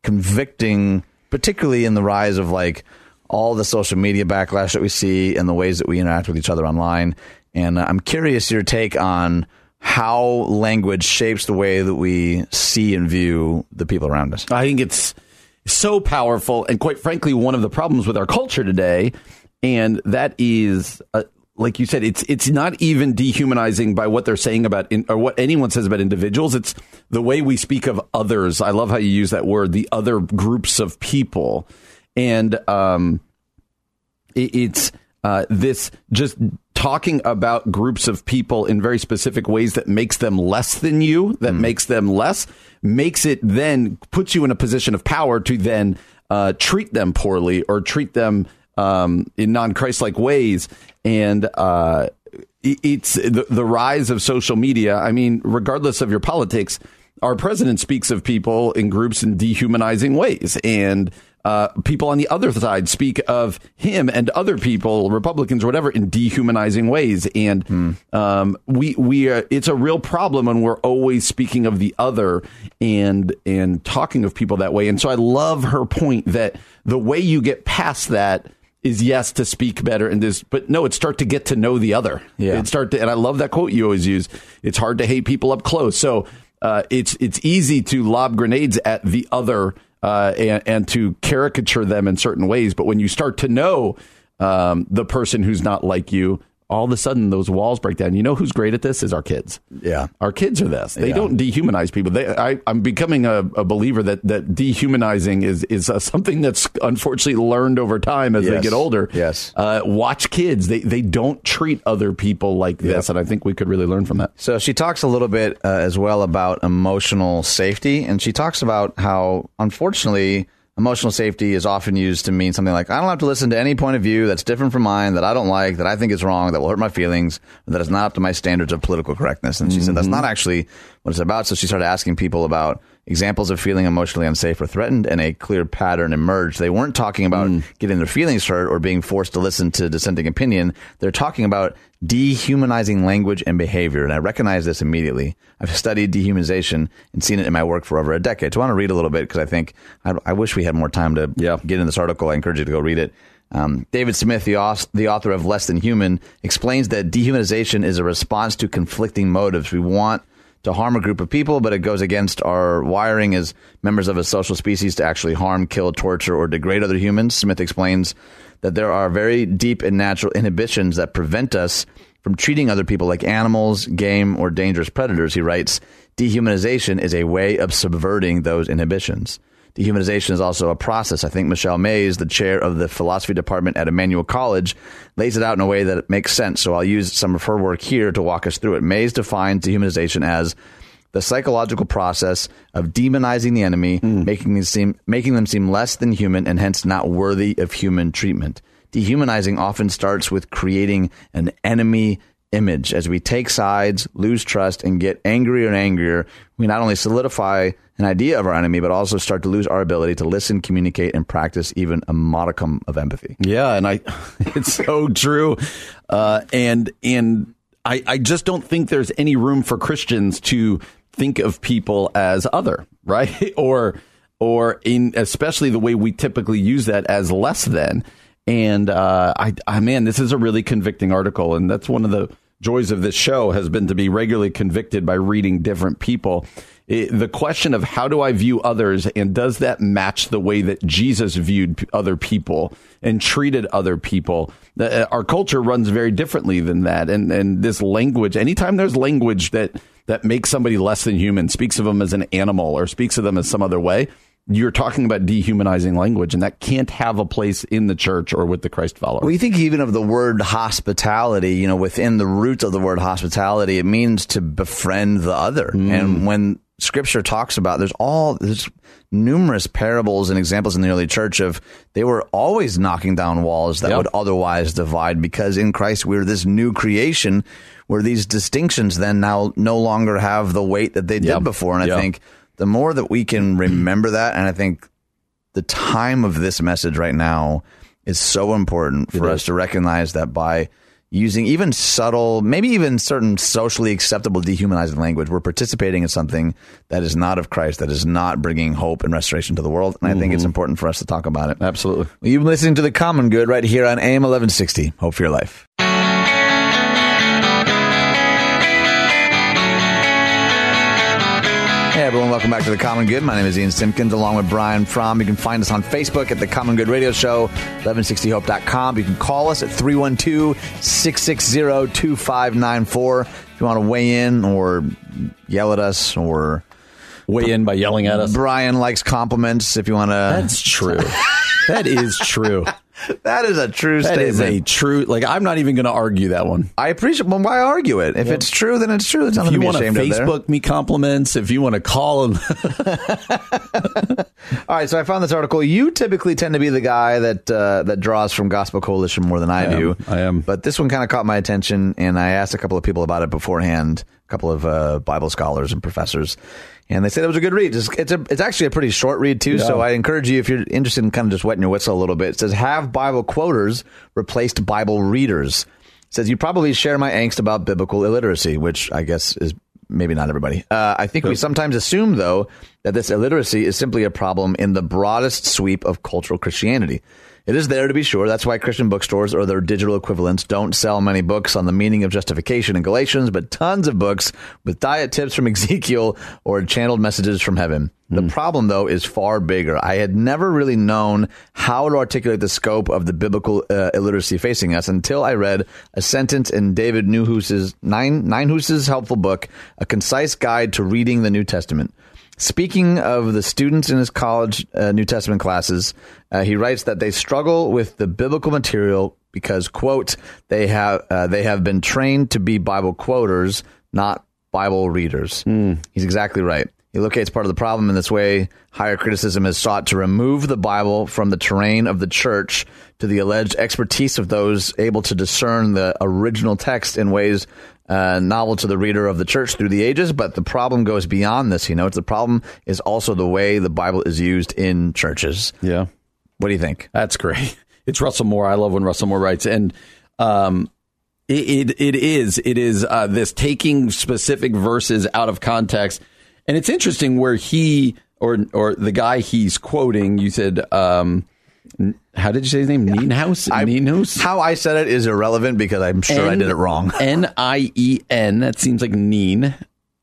convicting, particularly in the rise of like all the social media backlash that we see and the ways that we interact with each other online. And uh, I'm curious your take on how language shapes the way that we see and view the people around us. I think it's so powerful, and quite frankly, one of the problems with our culture today, and that is. Uh, like you said, it's it's not even dehumanizing by what they're saying about in, or what anyone says about individuals. It's the way we speak of others. I love how you use that word, the other groups of people, and um, it, it's uh, this just talking about groups of people in very specific ways that makes them less than you, that mm. makes them less, makes it then puts you in a position of power to then uh, treat them poorly or treat them um, in non-Christ-like ways, and uh, it's the, the rise of social media. I mean, regardless of your politics, our president speaks of people in groups in dehumanizing ways, and uh, people on the other side speak of him and other people, Republicans or whatever, in dehumanizing ways. And mm. um, we we are, it's a real problem when we're always speaking of the other and and talking of people that way. And so I love her point that the way you get past that is yes to speak better and this, but no, it's start to get to know the other. Yeah, it start to, and I love that quote you always use. It's hard to hate people up close. So uh, it's it's easy to lob grenades at the other uh, and, and to caricature them in certain ways. But when you start to know um, the person who's not like you, all of a sudden those walls break down. You know who's great at this is our kids. Yeah, our kids are this. They yeah. don't dehumanize people. They, I, am becoming a, a, believer that that dehumanizing is is uh, something that's unfortunately learned over time as yes. they get older. Yes. Uh, watch kids. They they don't treat other people like yep. this, and I think we could really learn from that. So she talks a little bit uh, as well about emotional safety, and she talks about how unfortunately Emotional safety is often used to mean something like, I don't have to listen to any point of view that's different from mine, that I don't like, that I think is wrong, that will hurt my feelings, that is not up to my standards of political correctness. And she mm-hmm. said, that's not actually what it's about. So she started asking people about examples of feeling emotionally unsafe or threatened, and a clear pattern emerged. They weren't talking about mm. getting their feelings hurt or being forced to listen to dissenting opinion. They're talking about dehumanizing language and behavior. And I recognize this immediately. I've studied dehumanization and seen it in my work for over a decade. So I want to read a little bit because I think I, I, wish we had more time to yeah. get in this article. I encourage you to go read it. Um, David Smith, the, the author of Less Than Human, explains that dehumanization is a response to conflicting motives. We want to harm a group of people, but it goes against our wiring as members of a social species to actually harm, kill, torture, or degrade other humans. Smith explains that there are very deep and natural inhibitions that prevent us from treating other people like animals, game, or dangerous predators. He writes, dehumanization is a way of subverting those inhibitions. Dehumanization is also a process. I think Michelle Mays, the chair of the philosophy department at Emmanuel College, lays it out in a way that makes sense. So I'll use some of her work here to walk us through it. Mays defines dehumanization as the psychological process of demonizing the enemy, mm. making them seem making them seem less than human and hence not worthy of human treatment. Dehumanizing often starts with creating an enemy image. As we take sides, lose trust, and get angrier and angrier, we not only solidify an idea of our enemy, but also start to lose our ability to listen, communicate, and practice even a modicum of empathy. Yeah, and I, it's so true, uh, and and I, I just don't think there's any room for Christians to think of people as other, right? or or in especially the way we typically use that as less than. And uh, I, I man, this is a really convicting article, and that's one of the joys of this show has been to be regularly convicted by reading different people it, the question of how do I view others and does that match the way that Jesus viewed other people and treated other people? Uh, our culture runs very differently than that. And, and this language, anytime there's language that, that makes somebody less than human, speaks of them as an animal or speaks of them as some other way, you're talking about dehumanizing language, and that can't have a place in the church or with the Christ follower. Well, you think even of the word hospitality, you know, within the roots of the word hospitality, it means to befriend the other. Mm. And when scripture talks about there's all there's numerous parables and examples in the early church of they were always knocking down walls that yep. would otherwise divide because in Christ we're this new creation where these distinctions then now no longer have the weight that they did yep. before and yep. I think the more that we can remember that and I think the time of this message right now is so important for it us is. to recognize that by using even subtle, maybe even certain socially acceptable dehumanizing language, we're participating in something that is not of Christ, that is not bringing hope and restoration to the world. And I mm-hmm. think it's mm-hmm. important for us to talk about it. Absolutely. You've been listening to The Common Good right here on AM 1160. Hope for your life. Hey everyone, welcome back to The Common Good. My name is Ian Simpkins along with Brian Fromm. You can find us on Facebook at The Common Good Radio Show, 1160hope.com. You can call us at 312-660-2594 if you want to weigh in or yell at us or Weigh in by yelling at us. Brian likes compliments if you want to. That's true. that is true. That is a true That statement. That is a true. Like I'm not even going to argue that one. I appreciate. Well, why argue it? If it's true, then it's true. There's If you want to ashamed of there. Facebook me compliments, if you want to call them. All right, so I found this article. You typically tend to be the guy that uh, that draws from Gospel Coalition more than I, I do. am. I am. But this one kind of caught my attention, and I asked a couple of people about it beforehand, couple of uh, Bible scholars and professors, and they said it was a good read. It's it's, a, it's actually a pretty short read too. So I encourage you if you're interested in kind of just wetting your whistle a little bit. It says have Bible quoters replaced Bible readers. It says you probably share my angst about biblical illiteracy, which I guess is maybe not everybody. Uh, I think we sometimes assume, though, that this illiteracy is simply a problem in the broadest sweep of cultural Christianity. It is there to be sure. That's why Christian bookstores or their digital equivalents don't sell many books on the meaning of justification in Galatians, but tons of books with diet tips from Ezekiel or channeled messages from heaven. The problem, though, is far bigger. I had never really known how to articulate the scope of the biblical uh, illiteracy facing us until I read a sentence in David Nienhuis's Nine Ninehoos's helpful book, A Concise Guide to Reading the New Testament. Speaking of the students in his college uh, New Testament classes, uh, he writes that they struggle with the biblical material because, quote, they have uh, they have been trained to be Bible quoters, not Bible readers. He's exactly right. He locates part of the problem in this way. Higher criticism has sought to remove the Bible from the terrain of the church to the alleged expertise of those able to discern the original text in ways uh, novel to the reader of the church through the ages. But the problem goes beyond this. You know, the problem is also the way the Bible is used in churches. yeah, What do you think? that's great. It's Russell Moore. I love when Russell Moore writes, and um, it it, it is it is uh, this taking specific verses out of context, and it's interesting where he or or the guy he's quoting. You said. Um, how did you say his name? Nienhaus? I- Nienhaus? How I said it is irrelevant because I'm sure I did it wrong. N I E N. That seems like Neen.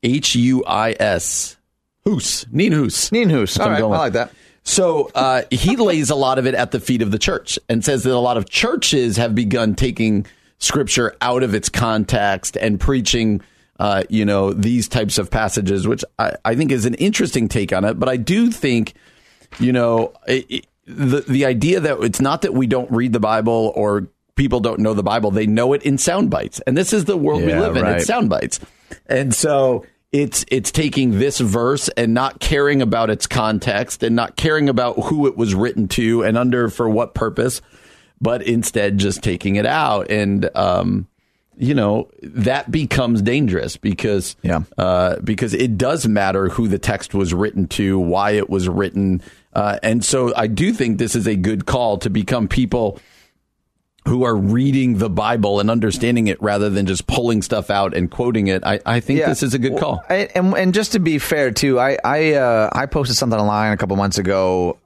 H U I S. Hoos. Neen Hoos. Nienhoos. All right, I like that. So uh, he lays a lot of it at the feet of the church and says that a lot of churches have begun taking scripture out of its context and preaching, uh, you know, these types of passages, which I, I think is an interesting take on it. But I do think, you know, it, it- the the idea that it's not that we don't read the Bible or people don't know the Bible; they know it in sound bites, and this is the world we live in. right. It's sound bites, and so it's it's taking this verse and not caring about its context and not caring about who it was written to and under for what purpose, but instead just taking it out and um, you know that becomes dangerous because Yeah. uh, because it does matter who the text was written to, why it was written, uh, and so I do think this is a good call to become people who are reading the Bible and understanding it rather than just pulling stuff out and quoting it. I, I think this is a good call. I, and and just to be fair too, I I uh, I posted something online a couple months ago,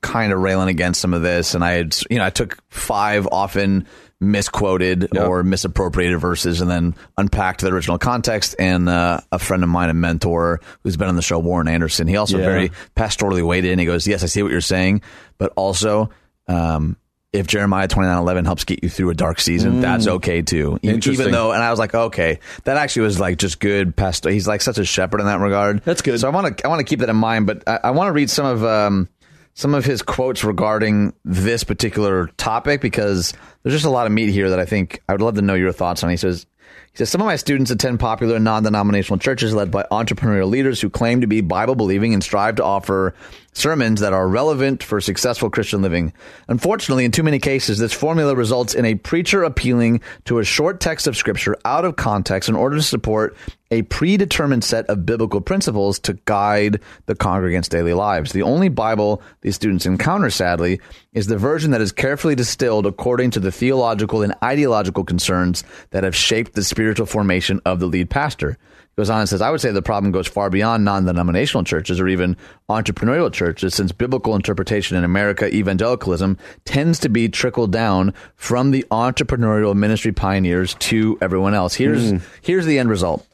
kind of railing against some of this, and I had you know I took five often misquoted Yeah. or misappropriated verses and then unpacked the original context. And uh, a friend of mine, a mentor who's been on the show, Warren Anderson, he also Yeah. very pastorally weighed in. He goes, "Yes, I see what you're saying, but also." Um, if Jeremiah twenty nine eleven helps get you through a dark season, that's okay too. Interesting. Even though, and I was like, okay, that actually was like just good pastor. He's like such a shepherd in that regard. That's good. So I want to I want to keep that in mind, but I, I want to read some of um, some of his quotes regarding this particular topic because there's just a lot of meat here that I think I would love to know your thoughts on. He says. He says, Some of my students attend popular non denominational churches led by entrepreneurial leaders who claim to be Bible believing and strive to offer sermons that are relevant for successful Christian living. Unfortunately, in too many cases, this formula results in a preacher appealing to a short text of Scripture out of context in order to support a predetermined set of biblical principles to guide the congregants' daily lives. The only Bible these students encounter, sadly, is the version that is carefully distilled according to the theological and ideological concerns that have shaped the spiritual formation of the lead pastor. He goes on and says, I would say the problem goes far beyond non denominational churches or even entrepreneurial churches, since biblical interpretation in America, evangelicalism, tends to be trickled down from the entrepreneurial ministry pioneers to everyone else. Here's, hmm. here's the end result.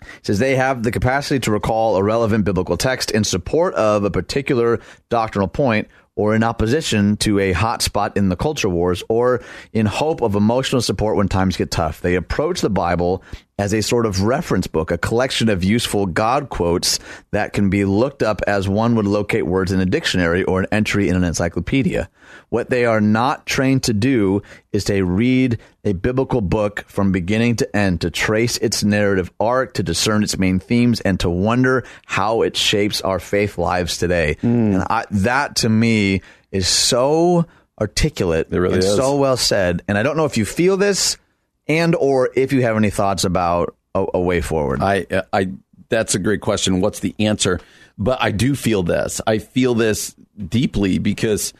It says they have the capacity to recall a relevant biblical text in support of a particular doctrinal point or in opposition to a hot spot in the culture wars or in hope of emotional support when times get tough. They approach the Bible as a sort of reference book, a collection of useful God quotes that can be looked up as one would locate words in a dictionary or an entry in an encyclopedia. What they are not trained to do is to read a biblical book from beginning to end, to trace its narrative arc, to discern its main themes, and to wonder how it shapes our faith lives today. Hmm. And I, that to me is so articulate It really and is. so well said. And I don't know if you feel this and or if you have any thoughts about a, a way forward. I, I, that's a great question. What's the answer? But I do feel this. I feel this deeply because,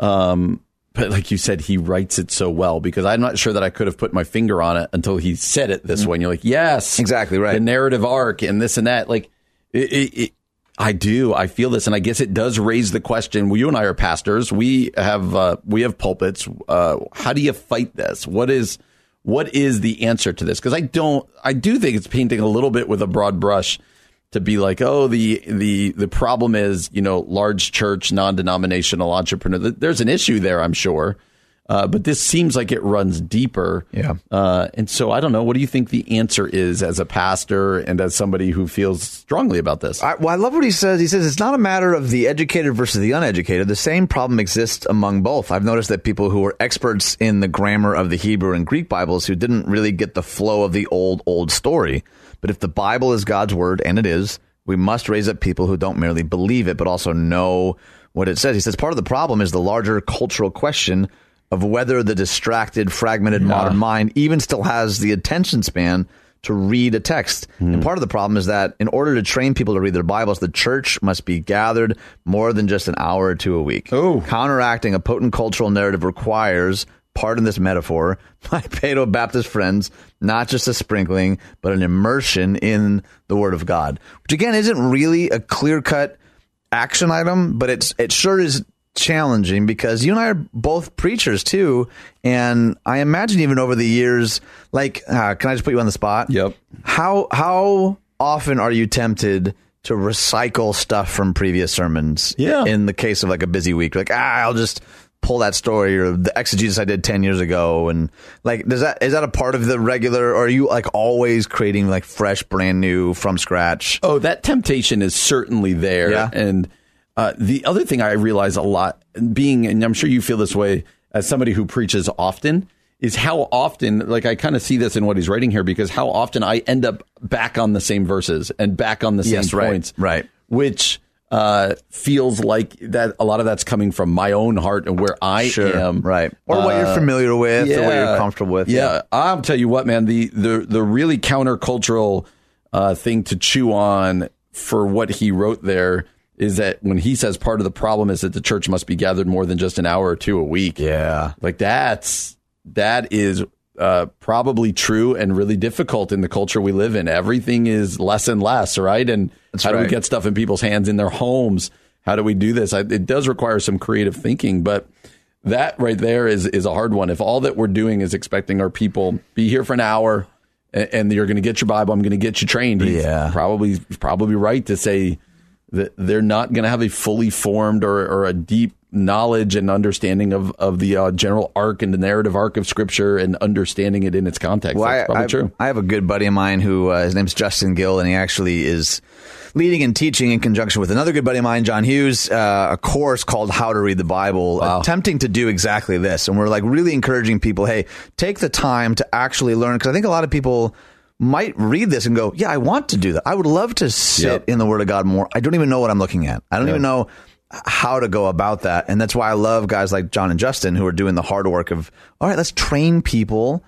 um, but like you said, he writes it so well because I'm not sure that I could have put my finger on it until he said it this way. And you're like, yes, Exactly right. The narrative arc and this and that. Like, it, it, it, I do. I feel this, and I guess it does raise the question. Well, you and I are pastors. We have uh, we have pulpits. Uh, how do you fight this? What is what is the answer to this? Because I don't. I do think it's painting a little bit with a broad brush to be like, oh, the the the problem is you know large church, non denominational entrepreneur. There's an issue there, I'm sure. Uh, but this seems like it runs deeper. Yeah. Uh, and so I don't know. What do you think the answer is as a pastor and as somebody who feels strongly about this? I, well, I love what he says. He says it's not a matter of the educated versus the uneducated. The same problem exists among both. I've noticed that people who are experts in the grammar of the Hebrew and Greek Bibles who didn't really get the flow of the old, old story. But if the Bible is God's word, and it is, we must raise up people who don't merely believe it, but also know what it says. He says part of the problem is the larger cultural question of whether the distracted, fragmented modern mind even still has the attention span to read a text. Hmm. And part of the problem is that in order to train people to read their Bibles, the church must be gathered more than just an hour or two a week. Oh. Counteracting a potent cultural narrative requires, pardon this metaphor, my Paedo Baptist friends, not just a sprinkling, but an immersion in the Word of God, which again isn't really a clear cut action item, but it's it sure is challenging because you and I are both preachers too, and I imagine even over the years, like, uh, can I just put you on the spot? Yep. How how often are you tempted to recycle stuff from previous sermons? Yeah. In the case of like a busy week, like ah, I'll just pull that story or the exegesis I did ten years ago, and like, does that is that a part of the regular? Or are you like always creating like fresh, brand new from scratch? Oh, that temptation is certainly there. Yeah. And uh, the other thing I realize a lot, being, and I'm sure you feel this way as somebody who preaches often, is how often, like I kind of see this in what he's writing here, because how often I end up back on the same verses and back on the same Yes, right, points. right. Which uh, feels like that a lot of that's coming from my own heart and where I am. right, or what you're Uh, familiar with, or what you're comfortable with. Yeah, I'll tell you what, man. The the the really countercultural uh, thing to chew on for what he wrote there is that when he says part of the problem is that the church must be gathered more than just an hour or two a week. yeah. Like that's that is uh, probably true and really difficult in the culture we live in. Everything is less and less, right? And how do we get stuff in people's hands in their homes? How do we do this? I, it does require some creative thinking, but that right there is is a hard one. If all that we're doing is expecting our people be here for an hour and, and you're going to get your Bible, I'm going to get you trained. He's Yeah. probably probably right to say that they're not going to have a fully formed or, or a deep knowledge and understanding of of the uh, general arc and the narrative arc of Scripture and understanding it in its context. Well, That's I, probably I, true. I have a good buddy of mine who uh, his name's Justin Gill, and he actually is leading and teaching in conjunction with another good buddy of mine, John Hughes, uh, a course called How to Read the Bible, attempting to do exactly this. And we're like really encouraging people, hey, take the time to actually learn, because I think a lot of people might read this and go, yeah, I want to do that. I would love to sit Yep. in the Word of God more. I don't even know what I'm looking at. I don't even know how to go about that. And that's why I love guys like John and Justin who are doing the hard work of, all right, let's train people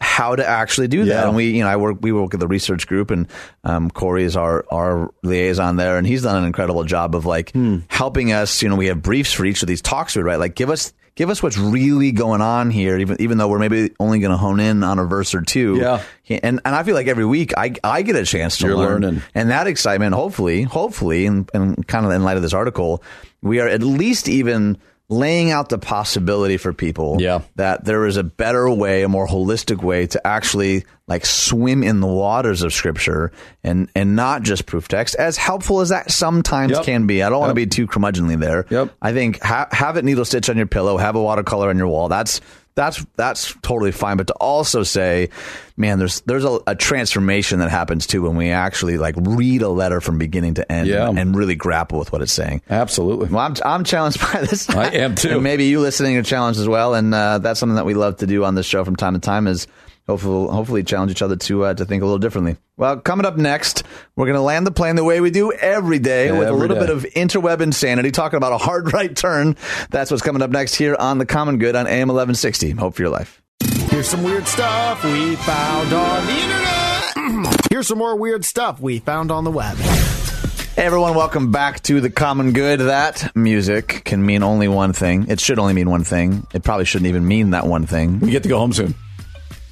how to actually do that. Yeah. And we, you know, I work, we work at the research group and, um, Corey is our, our liaison there and he's done an incredible job of like Hmm. helping us, you know, we have briefs for each of these talks we right? Like give us, give us what's really going on here, even, even though we're maybe only going to hone in on a verse or two. Yeah. And, and I feel like every week I, I get a chance to You're learn. learning. And that excitement, hopefully, hopefully, and, and kind of in light of this article, we are at least even laying out the possibility for people Yeah. that there is a better way, a more holistic way to actually like swim in the waters of scripture and and not just proof text as helpful as that sometimes Yep. can be. I don't want to be too curmudgeonly there. Yep. I think ha- have it needle stitch on your pillow, have a watercolor on your wall. That's that's that's totally fine. But to also say, man, there's there's a, a transformation that happens too when we actually like read a letter from beginning to end Yeah. and, and really grapple with what it's saying. Absolutely. Well, I'm, I'm challenged by this. I am too. And maybe you listening are challenged as well. And uh, that's something that we love to do on this show from time to time is hopefully, hopefully challenge each other to uh, to think a little differently. Well, coming up next, we're going to land the plane the way we do every day with a little day. bit of interweb insanity, talking about a hard right turn. That's what's coming up next here on The Common Good on AM 1160. Hope for your life. Here's some weird stuff we found on the internet. Here's some more weird stuff we found on the web. Hey everyone, welcome back to the Common Good. That music can mean only one thing. It should only mean one thing. It probably shouldn't even mean that one thing. We get to go home soon.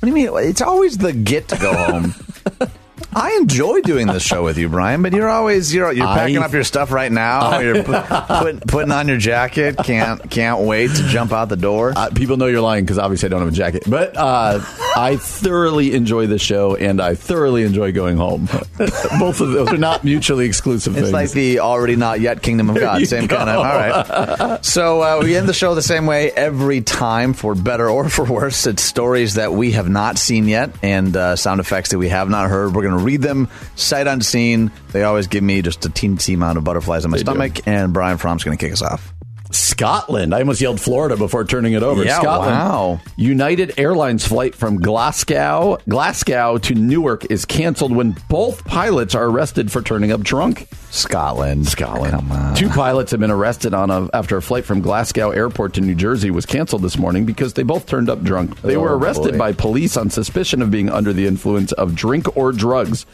What do you mean? It's always the get to go home. I enjoy doing this show with you, Brian, but you're always you're you're packing I- up your stuff right now. you're pu- put, putting on your jacket. Can't can't wait to jump out the door. Uh, people know you're lying because obviously I don't have a jacket. But uh, I thoroughly enjoy the show and I thoroughly enjoy going home. Both of those are not mutually exclusive It's things. like the already not yet kingdom of God. Same go. kind of. All right. So uh, we end the show the same way every time, for better or for worse. It's stories that we have not seen yet and uh, sound effects that we have not heard. We're going to read them sight unseen. They always give me just a teensy amount of butterflies in my They do. stomach. And Brian Fromm's going to kick us off. Scotland. I almost yelled Florida before turning it over. Yeah, Scotland. wow. United Airlines flight from Glasgow, Glasgow to Newark is canceled when both pilots are arrested for turning up drunk. Scotland. Scotland. Two pilots have been arrested on a, after a flight from Glasgow Airport to New Jersey was canceled this morning because they both turned up drunk. They oh, were Oh, arrested boy. by police on suspicion of being under the influence of drink or drugs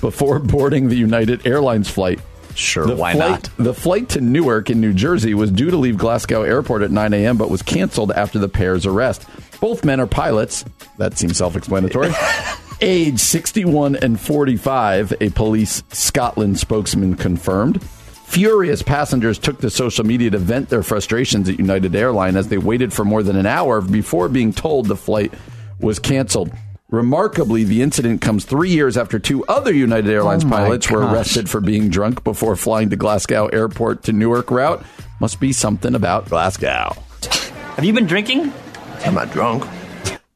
before boarding the United Airlines flight. Sure, The why flight, not? The flight to Newark in New Jersey was due to leave Glasgow Airport at 9 a.m., but was canceled after the pair's arrest. Both men are pilots. That seems self explanatory. Age 61 and 45, a police Scotland spokesman confirmed. Furious passengers took to social media to vent their frustrations at United Airline as they waited for more than an hour before being told the flight was canceled. Remarkably, the incident comes three years after two other United Airlines Oh my pilots were arrested for being drunk before flying to Glasgow Airport to Newark route. Must be something about Glasgow. Have you been drinking? I'm not drunk.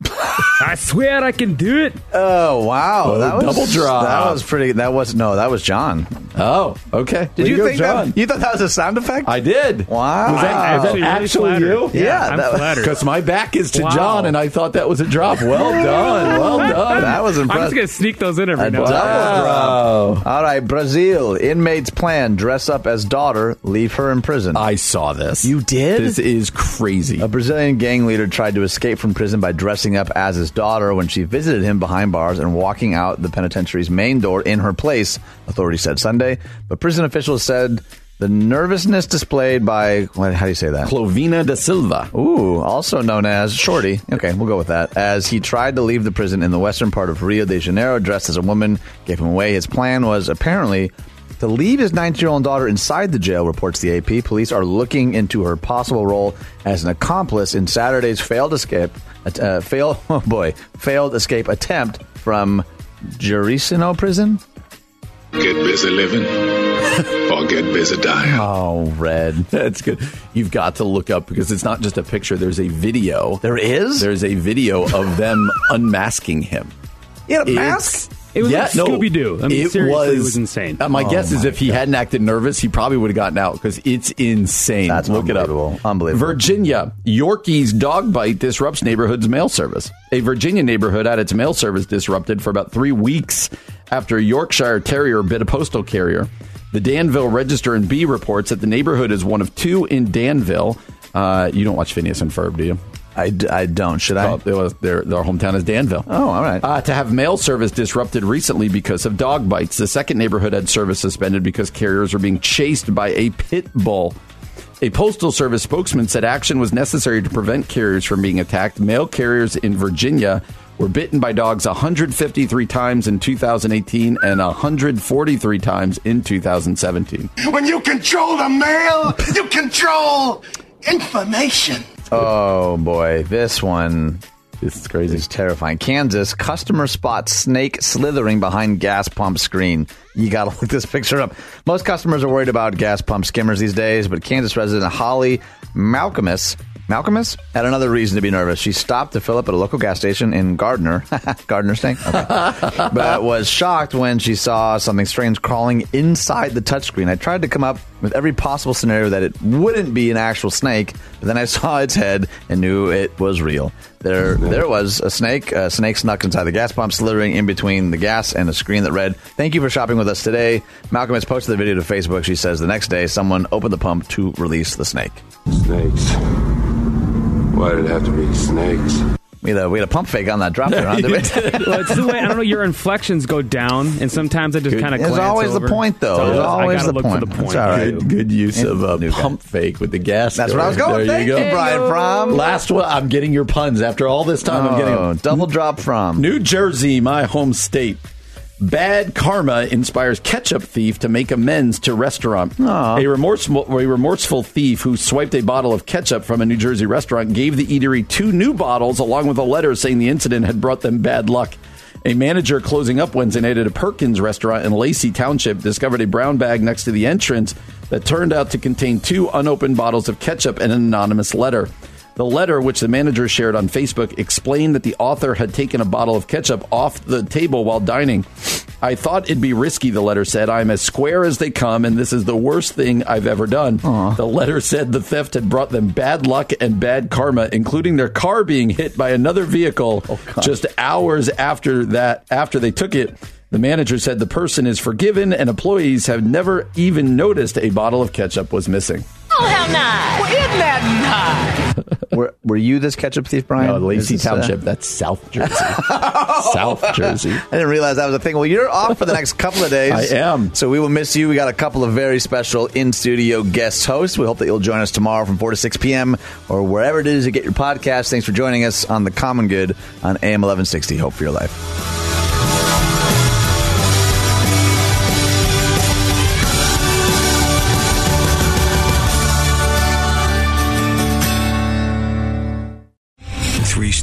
I swear I can do it. Oh wow, Oh, that was double drop. That was pretty. That was no, that was John. Oh, okay. Did Way you to think John? that? You thought that was a sound effect? I did. Wow. Was that, Was was that really actually you? Yeah, I'm that- flattered. Because my back is to Wow. John, and I thought that was a drop. Well done. Well done. that was impressive. I'm just gonna sneak those in every A now and double then. drop. All right, Brazil. Inmates plan dress up as daughter, leave her in prison. I saw this. You did? This is crazy. A Brazilian gang leader tried to escape from prison by dressing up as his daughter when she visited him behind bars and walking out the penitentiary's main door in her place, authorities said Sunday. But prison officials said the nervousness displayed by, what, how do you say that? Clovina da Silva. Ooh, also known as Shorty. Okay, we'll go with that. As he tried to leave the prison in the western part of Rio de Janeiro dressed as a woman, gave him away. His plan was apparently to leave his 19 year old daughter inside the jail, reports the AP. Police are looking into her possible role as an accomplice in Saturday's failed escape, uh, fail, oh boy, failed escape attempt from Gericinó prison. Get busy living or get busy dying. Oh, red. That's good. You've got to look up because it's not just a picture. There's a video. There is? There's a video of them unmasking him. In a It's- mask? It was like Scooby-Doo. I mean, seriously, it was insane. uh, my Oh guess is my if he hadn't acted nervous, he probably would have gotten out because it's insane. That's Look it up. unbelievable. Unbelievable. Virginia, Yorkie's dog bite disrupts neighborhood's mail service. A Virginia neighborhood had its mail service disrupted for about three weeks after a Yorkshire Terrier bit a postal carrier. The Danville Register and Bee reports that the neighborhood is one of two in Danville. Uh, you don't watch Phineas and Ferb, do you? I, d- I don't. Should I? Oh, was- their, their hometown is Danville. Oh, all right. Uh, to have mail service disrupted recently because of dog bites. The second neighborhood had service suspended because carriers were being chased by a pit bull. A postal service spokesman said action was necessary to prevent carriers from being attacked. Mail carriers in Virginia were bitten by dogs 153 times in 2018 and 143 times in 2017. When you control the mail, you control information. Oh boy, this one this is crazy. It's terrifying. Kansas customer spots snake slithering behind gas pump screen. You got to look this picture up. Most customers are worried about gas pump skimmers these days, but Kansas resident Holly Malcolmus Malcolmus had another reason to be nervous. She stopped to fill up at a local gas station in Gardner, Gardner Snake, okay. but was shocked when she saw something strange crawling inside the touchscreen. I tried to come up with every possible scenario that it wouldn't be an actual snake, but then I saw its head and knew it was real. There, there was a snake. A snake snuck inside the gas pump, slithering in between the gas and a screen that read, "Thank you for shopping with us today." Malcolm has posted the video to Facebook. She says the next day, someone opened the pump to release the snake. Snakes. Why did it have to be snakes? We had, a, we had a pump fake on that drop there, huh? well, it's the way I don't know. Your inflections go down, and sometimes I just kind of. It's always over. the point, though. So It's always the look point. For the point. It's all right. Good, good use And of a new guy. pump fake with the gas. That's where I was going. going. There Thank you you, go. Brian Fromm. Last one. I'm getting your puns after all this time. I'm getting Oh, them. double drop from New Jersey, my home state. Bad karma inspires ketchup thief to make amends to restaurant. A remorseful, a remorseful thief who swiped a bottle of ketchup from a New Jersey restaurant gave the eatery two new bottles along with a letter saying the incident had brought them bad luck. A manager closing up Wednesday night at a Perkins restaurant in Lacey Township discovered a brown bag next to the entrance that turned out to contain two unopened bottles of ketchup and an anonymous letter. The letter, which the manager shared on Facebook, explained that the author had taken a bottle of ketchup off the table while dining. I thought it'd be risky, the letter said. I'm as square as they come, and this is the worst thing I've ever done. The letter said the theft had brought them bad luck and bad karma, including their car being hit by another vehicle oh, just hours after that, after they took it. The manager said the person is forgiven, and employees have never even noticed a bottle of ketchup was missing. Oh, hell no! Well, isn't that nice? were, were you this ketchup thief, Brian? No, Lacey Is this, uh, Township. That's South Jersey. South Jersey. I didn't realize that was a thing. Well, you're off for the next couple of days. I am. So we will miss you. We got a couple of very special in studio guest hosts. We hope that you'll join us tomorrow from 4 to 6 p.m. or wherever it is you get your podcast. Thanks for joining us on The Common Good on AM 1160. Hope for your life.